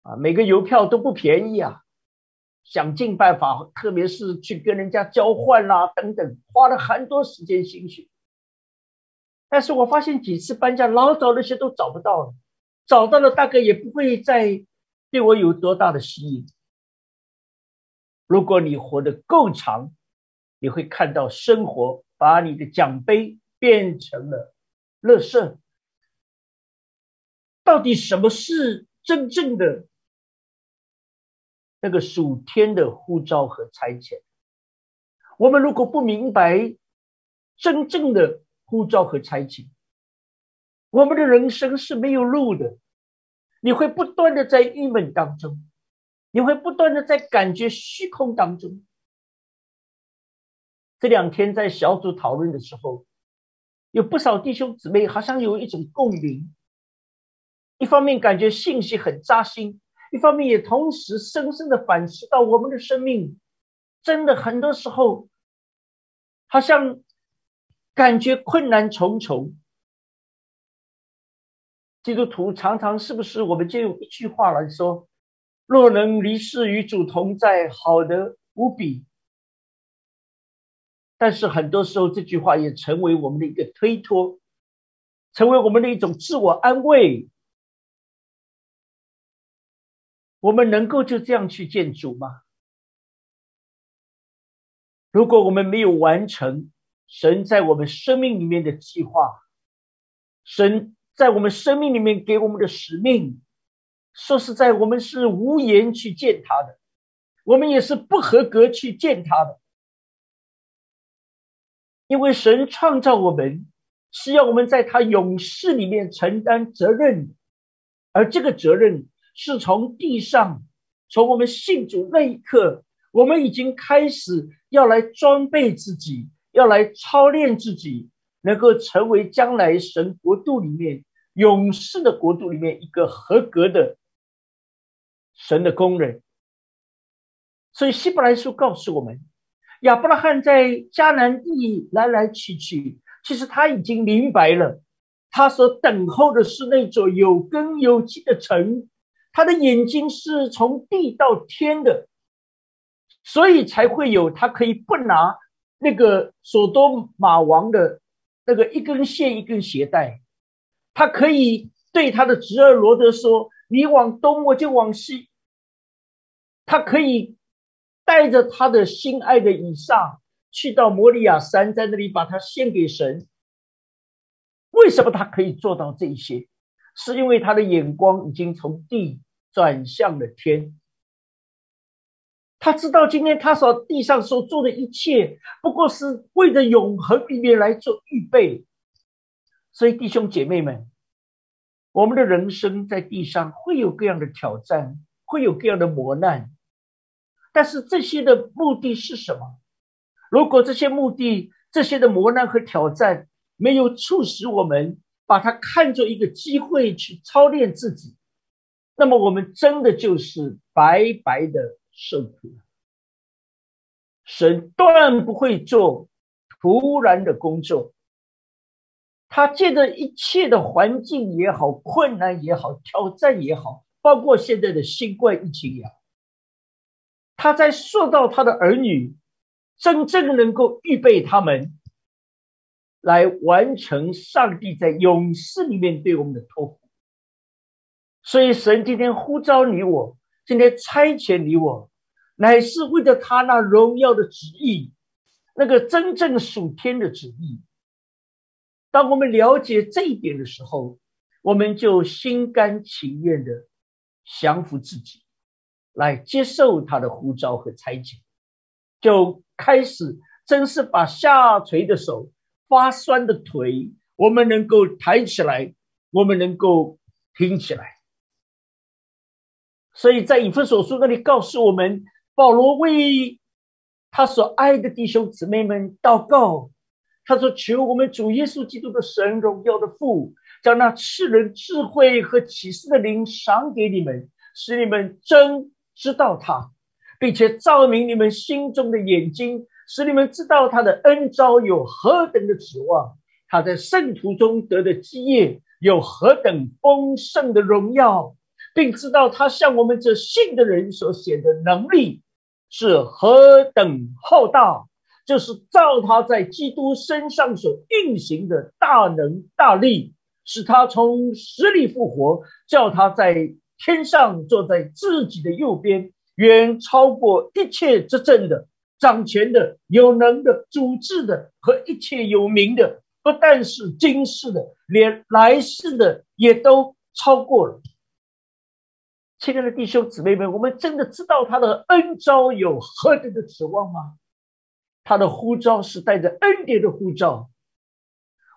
啊，每个邮票都不便宜啊，想尽办法，特别是去跟人家交换啦等等，花了很多时间心血。但是我发现几次搬家，老早那些都找不到了，找到了大概也不会再对我有多大的吸引。如果你活得够长，你会看到生活把你的奖杯。变成了乐色。到底什么是真正的那个属天的呼召和差遣？我们如果不明白真正的呼召和差遣，我们的人生是没有路的。你会不断的在郁闷当中，你会不断的在感觉虚空当中。这两天在小组讨论的时候，有不少弟兄姊妹好像有一种共鸣。一方面感觉信息很扎心，一方面也同时深深的反思到我们的生命，真的很多时候，好像感觉困难重重。基督徒常常是不是我们就用一句话来说：“若能离世与主同在，好的无比。”但是很多时候，这句话也成为我们的一个推脱，成为我们的一种自我安慰。我们能够就这样去见主吗？如果我们没有完成神在我们生命里面的计划，神在我们生命里面给我们的使命，说实在，我们是无颜去见他的，我们也是不合格去见他的。因为神创造我们，是要我们在他勇士里面承担责任，而这个责任是从地上，从我们信主那一刻，我们已经开始要来装备自己，要来操练自己，能够成为将来神国度里面勇士的国度里面一个合格的神的工人。所以希伯来书告诉我们。亚伯拉罕在迦南地来来去去，其实他已经明白了，他所等候的是那座有根有基的城，他的眼睛是从地到天的，所以才会有他可以不拿那个索多玛王的那个一根线一根鞋带，他可以对他的侄儿罗德说：“你往东，我就往西。”他可以。带着他的心爱的以撒去到摩利亚山，在那里把他献给神。为什么他可以做到这些？是因为他的眼光已经从地转向了天。他知道今天他所地上所做的一切，不过是为了永恒里面来做预备。所以弟兄姐妹们，我们的人生在地上会有各样的挑战，会有各样的磨难。但是这些的目的是什么？如果这些目的、这些的磨难和挑战没有促使我们把它看作一个机会去操练自己，那么我们真的就是白白的受苦了。神断不会做突然的工作，他借着一切的环境也好、困难也好、挑战也好，包括现在的新冠疫情也好。他在塑造他的儿女，真正能够预备他们，来完成上帝在勇士里面对我们的托付。所以神今天呼召你我，今天差遣你我，乃是为了他那荣耀的旨意，那个真正属天的旨意。当我们了解这一点的时候，我们就心甘情愿的降服自己。来接受他的呼召和差遣，就开始真是把下垂的手、发酸的腿，我们能够抬起来，我们能够挺起来。所以在以弗所书那里告诉我们，保罗为他所爱的弟兄姊妹们祷告，他说：“求我们主耶稣基督的神荣耀的父，将那赐人智慧和启示的灵赏给你们，使你们真。”知道他，并且照明你们心中的眼睛，使你们知道他的恩招有何等的指望，他在圣徒中得的基业有何等丰盛的荣耀，并知道他向我们这信的人所显的能力是何等浩大，就是照他在基督身上所运行的大能大力，使他从死里复活，叫他在。天上坐在自己的右边，远超过一切执政的、掌权的、有能的、主治的和一切有名的。不但是今世的，连来世的也都超过了。亲爱的弟兄姊妹们，我们真的知道他的恩招有何等的指望吗？他的呼召是带着恩典的呼召。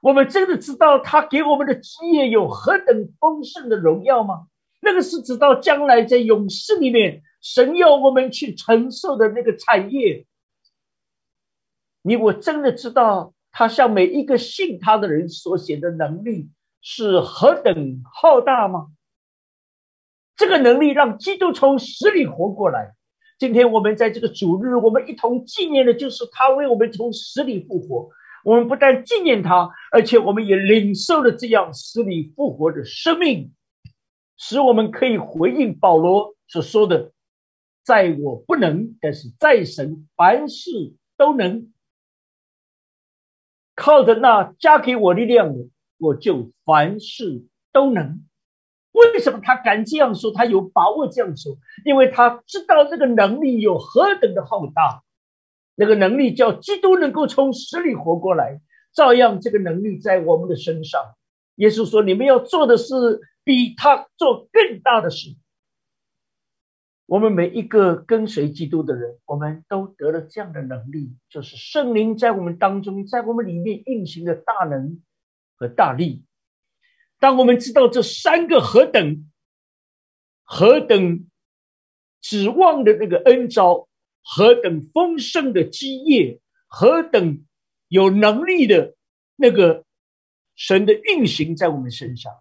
我们真的知道他给我们的基业有何等丰盛的荣耀吗？那个是直到将来在勇士里面，神要我们去承受的那个产业。你我真的知道，他向每一个信他的人所写的能力是何等浩大吗？这个能力让基督从死里活过来。今天我们在这个主日，我们一同纪念的就是他为我们从死里复活。我们不但纪念他，而且我们也领受了这样死里复活的生命，使我们可以回应保罗所说的：“在我不能，但是在神凡事都能。”靠着那加给我力量的，我就凡事都能。为什么他敢这样说？他有把握这样说，因为他知道这个能力有何等的浩大。那个能力叫基督能够从死里活过来，照样这个能力在我们的身上。耶稣说：“你们要做的是比他做更大的事。”我们每一个跟随基督的人，我们都得了这样的能力，就是圣灵在我们当中，在我们里面运行的大能和大力。当我们知道这三个何等何等指望的那个恩招，何等丰盛的基业，何等有能力的那个神的运行在我们身上，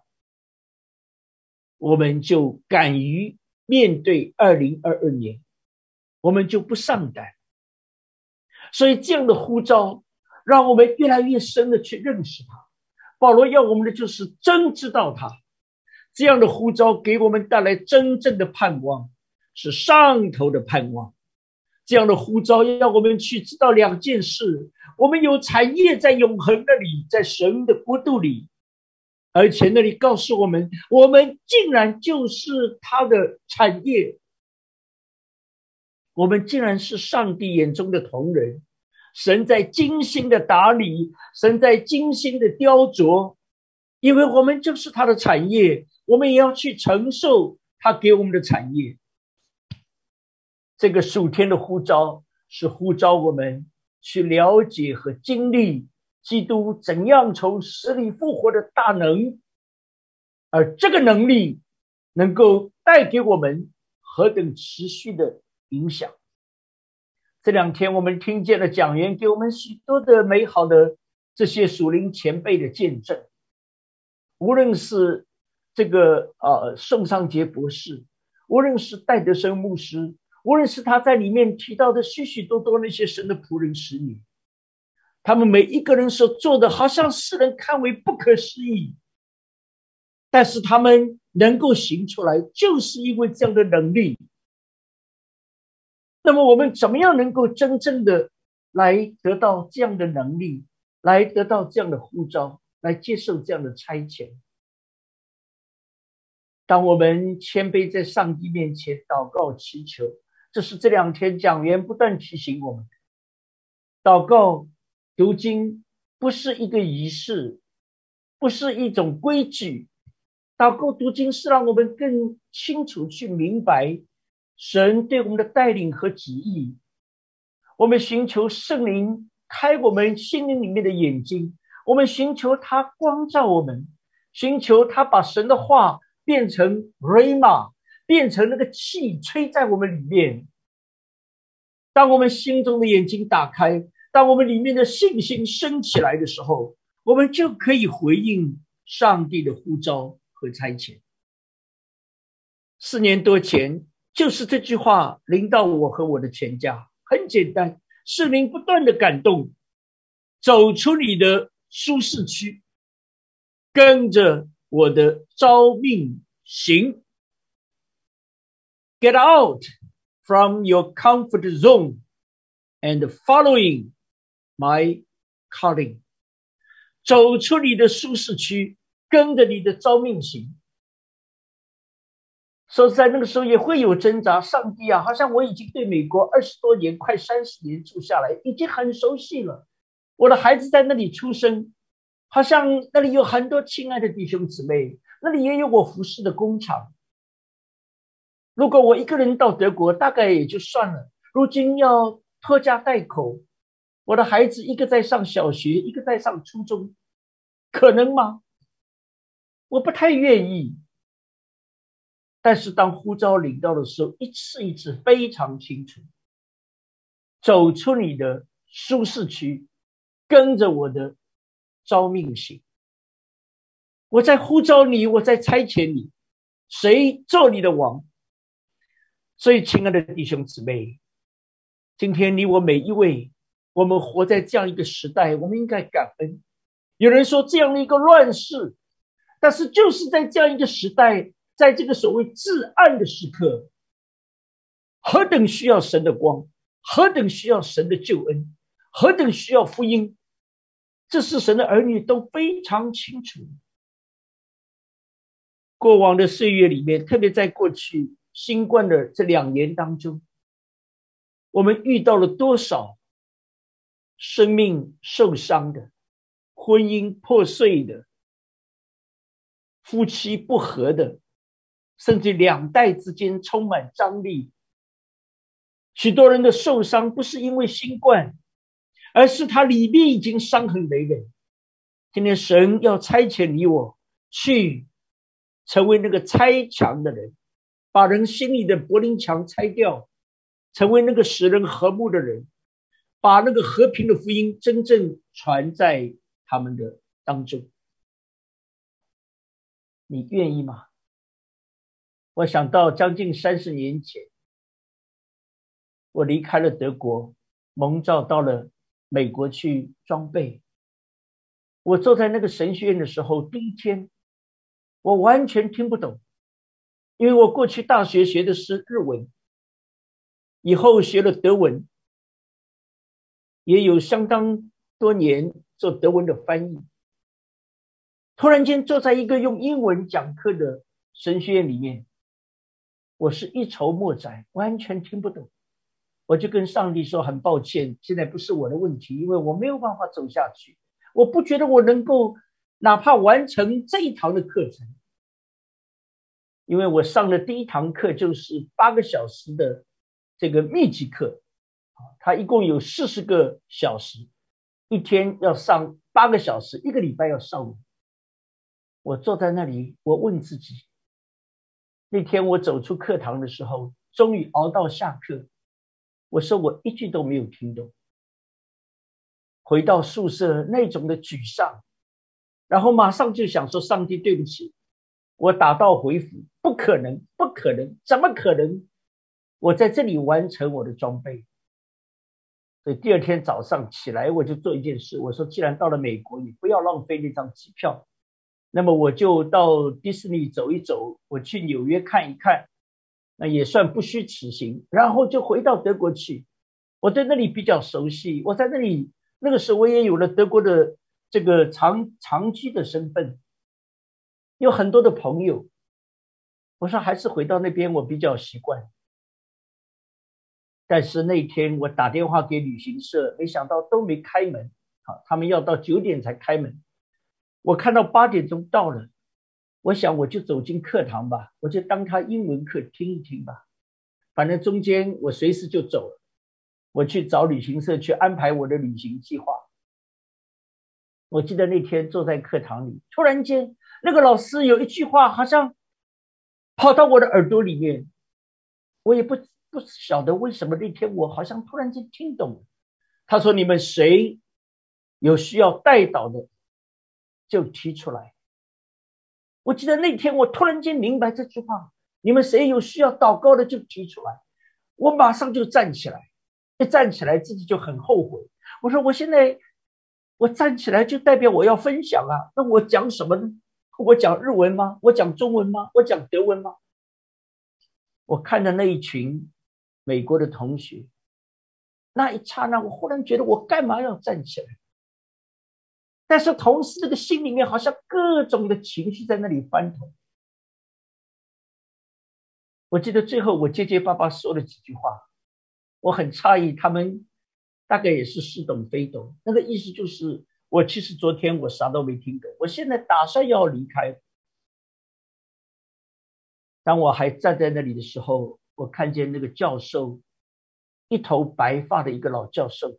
我们就敢于。面对二零二二年，我们就不上胆。所以这样的呼召，让我们越来越深的去认识他。保罗要我们的就是真知道他。这样的呼召给我们带来真正的盼望，是上头的盼望。这样的呼召要我们去知道两件事：我们有产业在永恒那里，在神的国度里。而且那里告诉我们，我们竟然就是他的产业，我们竟然是上帝眼中的同人，神在精心的打理，神在精心的雕琢，因为我们就是他的产业，我们也要去承受他给我们的产业。这个数天的呼召是呼召我们去了解和经历。基督怎样从死里复活的大能，而这个能力能够带给我们何等持续的影响？这两天我们听见了讲员给我们许多的美好的这些属灵前辈的见证，无论是这个呃宋尚杰博士，无论是戴德生牧师，无论是他在里面提到的许许多多那些神的仆人使女。他们每一个人所做的，好像世人看为不可思议，但是他们能够行出来，就是因为这样的能力。那么，我们怎么样能够真正的来得到这样的能力，来得到这样的呼召，来接受这样的差遣？当我们谦卑在上帝面前祷告祈求，这是这两天讲员不断提醒我们祷告。读经不是一个仪式，不是一种规矩。祷告读经是让我们更清楚去明白神对我们的带领和旨意。我们寻求圣灵开我们心灵里面的眼睛，我们寻求他光照我们，寻求他把神的话变成 rama，变成那个气吹在我们里面。当我们心中的眼睛打开。当我们里面的信心升起来的时候，我们就可以回应上帝的呼召和差遣。四年多前，就是这句话临到我和我的全家。很简单，圣灵不断的感动，走出你的舒适区，跟着我的招命行，Get out from your comfort zone and following. My calling，走出你的舒适区，跟着你的招命行。说实在，那个时候也会有挣扎。上帝啊，好像我已经对美国二十多年，快三十年住下来，已经很熟悉了。我的孩子在那里出生，好像那里有很多亲爱的弟兄姊妹，那里也有我服侍的工厂。如果我一个人到德国，大概也就算了。如今要拖家带口。我的孩子一个在上小学，一个在上初中，可能吗？我不太愿意。但是当呼召领到的时候，一次一次非常清楚，走出你的舒适区，跟着我的招命行。我在呼召你，我在差遣你，谁做你的王？所以，亲爱的弟兄姊妹，今天你我每一位，我们活在这样一个时代，我们应该感恩。有人说这样的一个乱世，但是就是在这样一个时代。在这个所谓至暗的时刻，何等需要神的光，何等需要神的救恩，何等需要福音，这是神的儿女都非常清楚。过往的岁月里面，特别在过去新冠的这两年当中，我们遇到了多少生命受伤的、婚姻破碎的、夫妻不和的。甚至两代之间充满张力，许多人的受伤不是因为新冠，而是他里面已经伤痕累累。今天神要差遣你我去，成为那个拆墙的人，把人心里的柏林墙拆掉，成为那个使人和睦的人，把那个和平的福音真正传在他们的当中。你愿意吗？我想到将近三十年前，我离开了德国，蒙召到了美国去装备。我坐在那个神学院的时候，第一天我完全听不懂，因为我过去大学学的是日文，以后学了德文，也有相当多年做德文的翻译。突然间坐在一个用英文讲课的神学院里面。我是一筹莫展，完全听不懂。我就跟上帝说：“很抱歉，现在不是我的问题，因为我没有办法走下去。我不觉得我能够哪怕完成这一堂的课程，因为我上的第一堂课就是八个小时的这个密集课，他，一共有四十个小时，一天要上八个小时，一个礼拜要上。我坐在那里，我问自己。”那天我走出课堂的时候，终于熬到下课。我说我一句都没有听懂。回到宿舍那种的沮丧，然后马上就想说：“上帝，对不起。”我打道回府，不可能，不可能，怎么可能？我在这里完成我的装备。第二天早上起来，我就做一件事。我说：“既然到了美国，你不要浪费那张机票。”那么我就到迪士尼走一走，我去纽约看一看，那也算不虚此行。然后就回到德国去，我对那里比较熟悉。我在那里那个时候，我也有了德国的这个长长居的身份，有很多的朋友。我说还是回到那边，我比较习惯。但是那天我打电话给旅行社，没想到都没开门，好，他们要到九点才开门。我看到八点钟到了，我想我就走进课堂吧，我就当他英文课听一听吧。反正中间我随时就走了，我去找旅行社去安排我的旅行计划。我记得那天坐在课堂里，突然间那个老师有一句话好像跑到我的耳朵里面，我也不不晓得为什么那天我好像突然间听懂了。他说：“你们谁有需要带导的？”就提出来。我记得那天，我突然间明白这句话：你们谁有需要祷告的，就提出来。我马上就站起来，一站起来，自己就很后悔。我说：我现在我站起来，就代表我要分享啊。那我讲什么呢？我讲日文吗？我讲中文吗？我讲德文吗？我看着那一群美国的同学，那一刹那，我忽然觉得，我干嘛要站起来？但是同时，这个心里面好像各种的情绪在那里翻腾。我记得最后我结结巴巴说了几句话，我很诧异，他们大概也是似懂非懂。那个意思就是，我其实昨天我啥都没听懂，我现在打算要离开。当我还站在那里的时候，我看见那个教授，一头白发的一个老教授，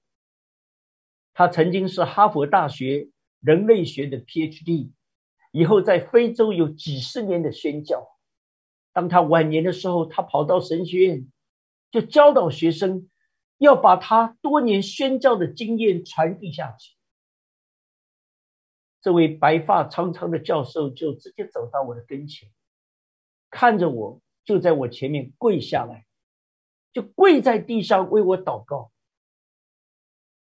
他曾经是哈佛大学。人类学的 PhD，以后在非洲有几十年的宣教，当他晚年的时候，他跑到神学院，就教导学生，要把他多年宣教的经验传递下去。这位白发苍苍的教授就直接走到我的跟前，看着我，就在我前面跪下来，就跪在地上为我祷告。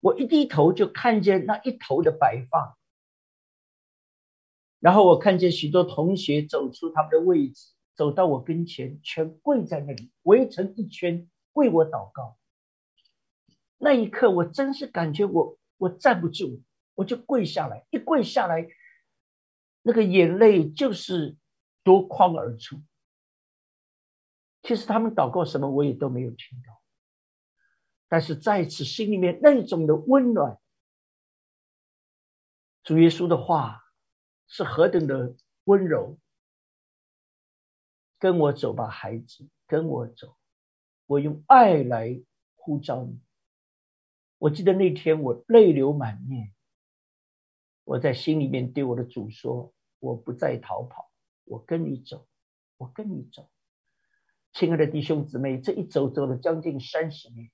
我一低头就看见那一头的白发，然后我看见许多同学走出他们的位置，走到我跟前，全跪在那里，围成一圈为我祷告。那一刻，我真是感觉我我站不住，我就跪下来，一跪下来，那个眼泪就是夺眶而出。其实他们祷告什么，我也都没有听到。但是在此心里面那种的温暖，主耶稣的话是何等的温柔。跟我走吧，孩子，跟我走。我用爱来呼召你。我记得那天我泪流满面，我在心里面对我的主说：“我不再逃跑，我跟你走，我跟你走。”亲爱的弟兄姊妹，这一走走了将近三十年。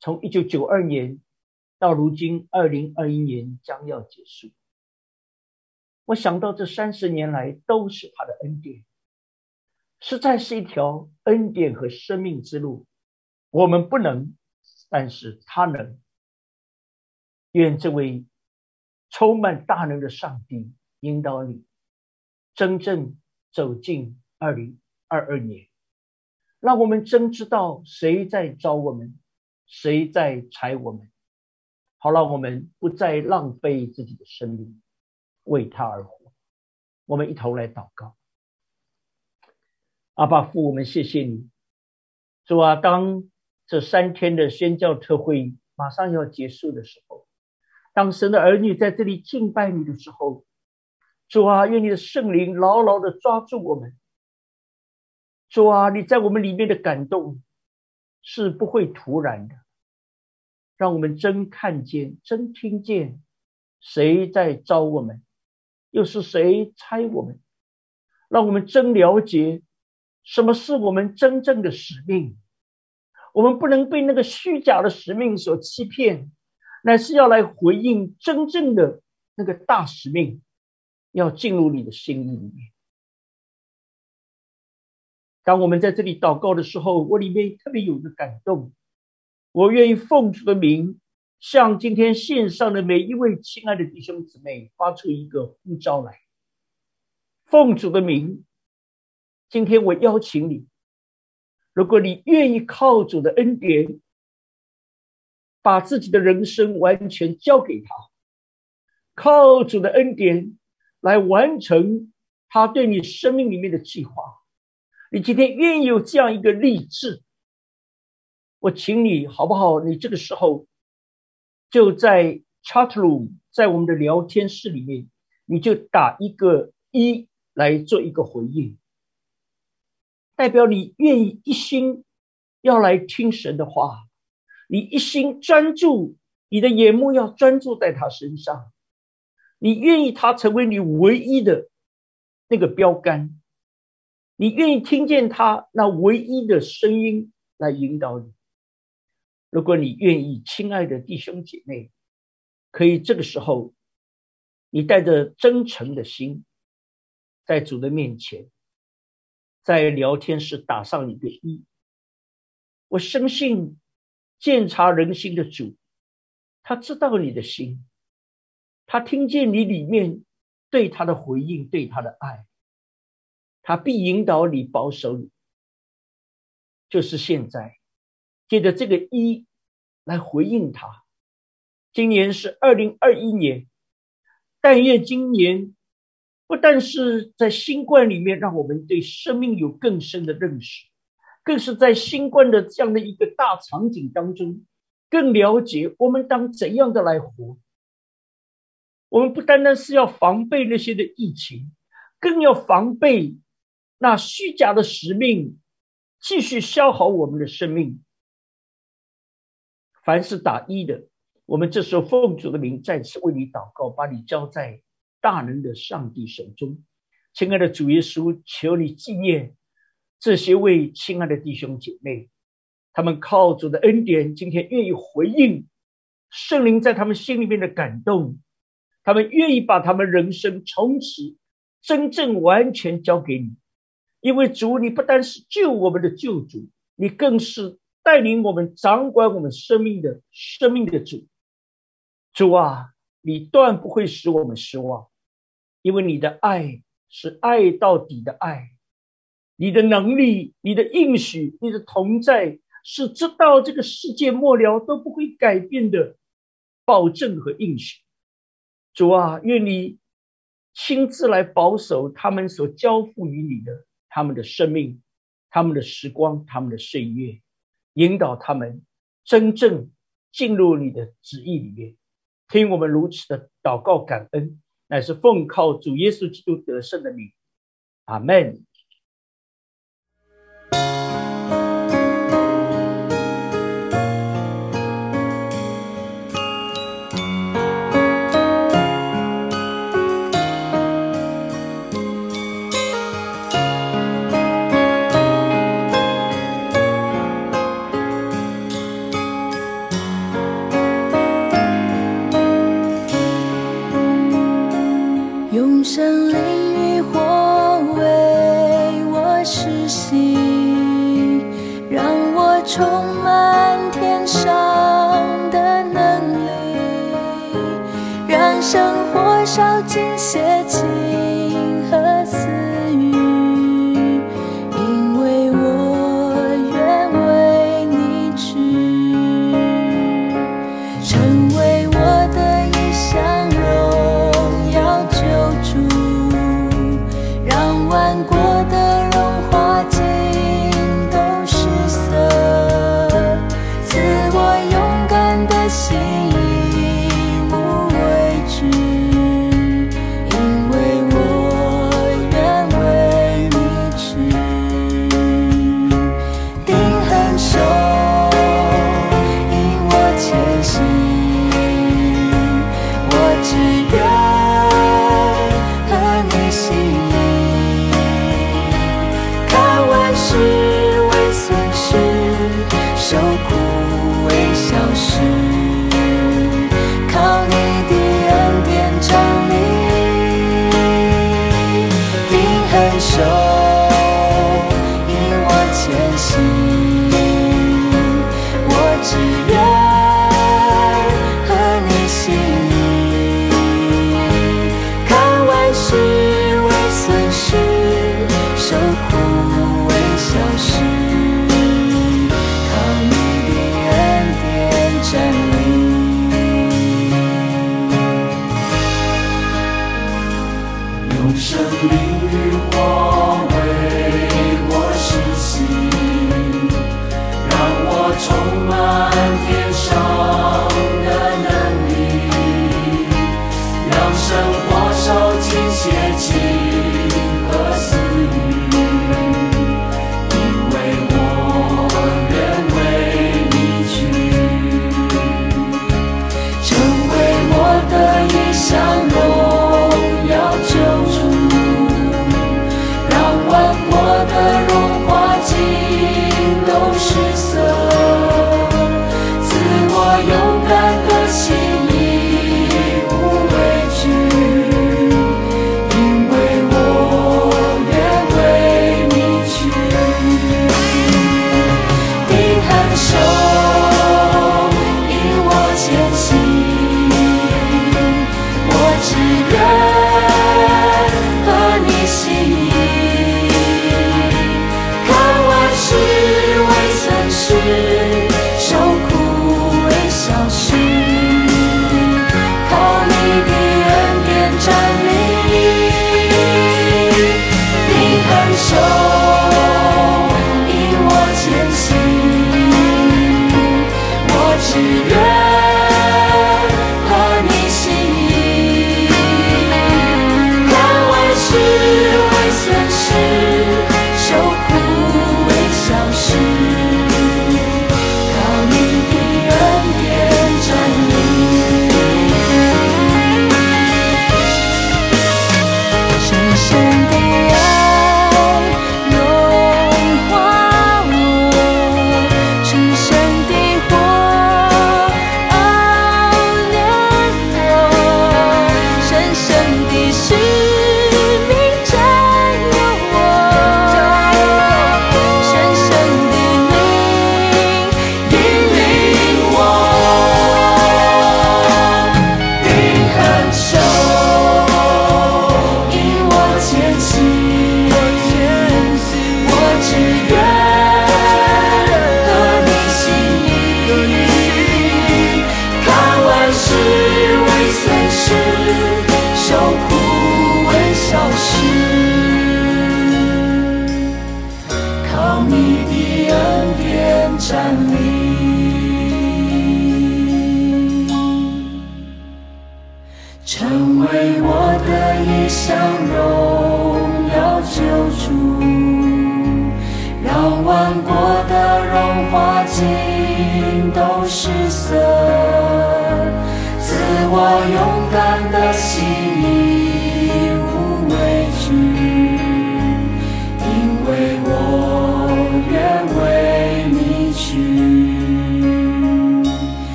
从一九九二年到如今二零二一年将要结束，我想到这三十年来都是他的恩典，实在是一条恩典和生命之路。我们不能，但是他能。愿这位充满大能的上帝引导你，真正走进二零二二年，让我们真知道谁在招我们。谁在踩我们？好了，我们不再浪费自己的生命，为他而活。我们一同来祷告。阿爸父，我们谢谢你，主啊！当这三天的宣教特会马上要结束的时候，当神的儿女在这里敬拜你的时候，主啊，愿你的圣灵牢牢的抓住我们。主啊，你在我们里面的感动是不会突然的。让我们真看见、真听见，谁在招我们，又是谁猜我们？让我们真了解什么是我们真正的使命。我们不能被那个虚假的使命所欺骗，乃是要来回应真正的那个大使命，要进入你的心意里面。当我们在这里祷告的时候，我里面特别有个感动。我愿意奉主的名，向今天线上的每一位亲爱的弟兄姊妹发出一个呼召来。奉主的名，今天我邀请你，如果你愿意靠主的恩典，把自己的人生完全交给他，靠主的恩典来完成他对你生命里面的计划，你今天愿意有这样一个励志。我请你好不好？你这个时候就在 chat room，在我们的聊天室里面，你就打一个一来做一个回应，代表你愿意一心要来听神的话，你一心专注，你的眼目要专注在他身上，你愿意他成为你唯一的那个标杆，你愿意听见他那唯一的声音来引导你。如果你愿意，亲爱的弟兄姐妹，可以这个时候，你带着真诚的心，在主的面前，在聊天室打上一个一。我相信鉴察人心的主，他知道你的心，他听见你里面对他的回应，对他的爱，他必引导你，保守你。就是现在。借着这个一来回应他，今年是二零二一年，但愿今年不但是在新冠里面让我们对生命有更深的认识，更是在新冠的这样的一个大场景当中，更了解我们当怎样的来活。我们不单单是要防备那些的疫情，更要防备那虚假的使命继续消耗我们的生命。凡是打一的，我们这时候奉主的名再次为你祷告，把你交在大能的上帝手中。亲爱的主耶稣，求你纪念这些位亲爱的弟兄姐妹，他们靠主的恩典，今天愿意回应圣灵在他们心里面的感动，他们愿意把他们人生从此真正完全交给你，因为主，你不单是救我们的救主，你更是带领我们掌管我们生命的生命的主。主啊，你断不会使我们失望，因为你的爱是爱到底的爱。你的能力、你的应许、你的同在，是直到这个世界末了都不会改变的保证和应许。主啊，愿你亲自来保守他们所交付于你的他们的生命、他们的时光、他们的岁月，引导他们真正进入你的旨意里面。听我们如此的祷告感恩，乃是奉靠主耶稣基督得胜的名。阿门。神灵与火为我实行，让我充满天上的能力，让生活烧尽邪气。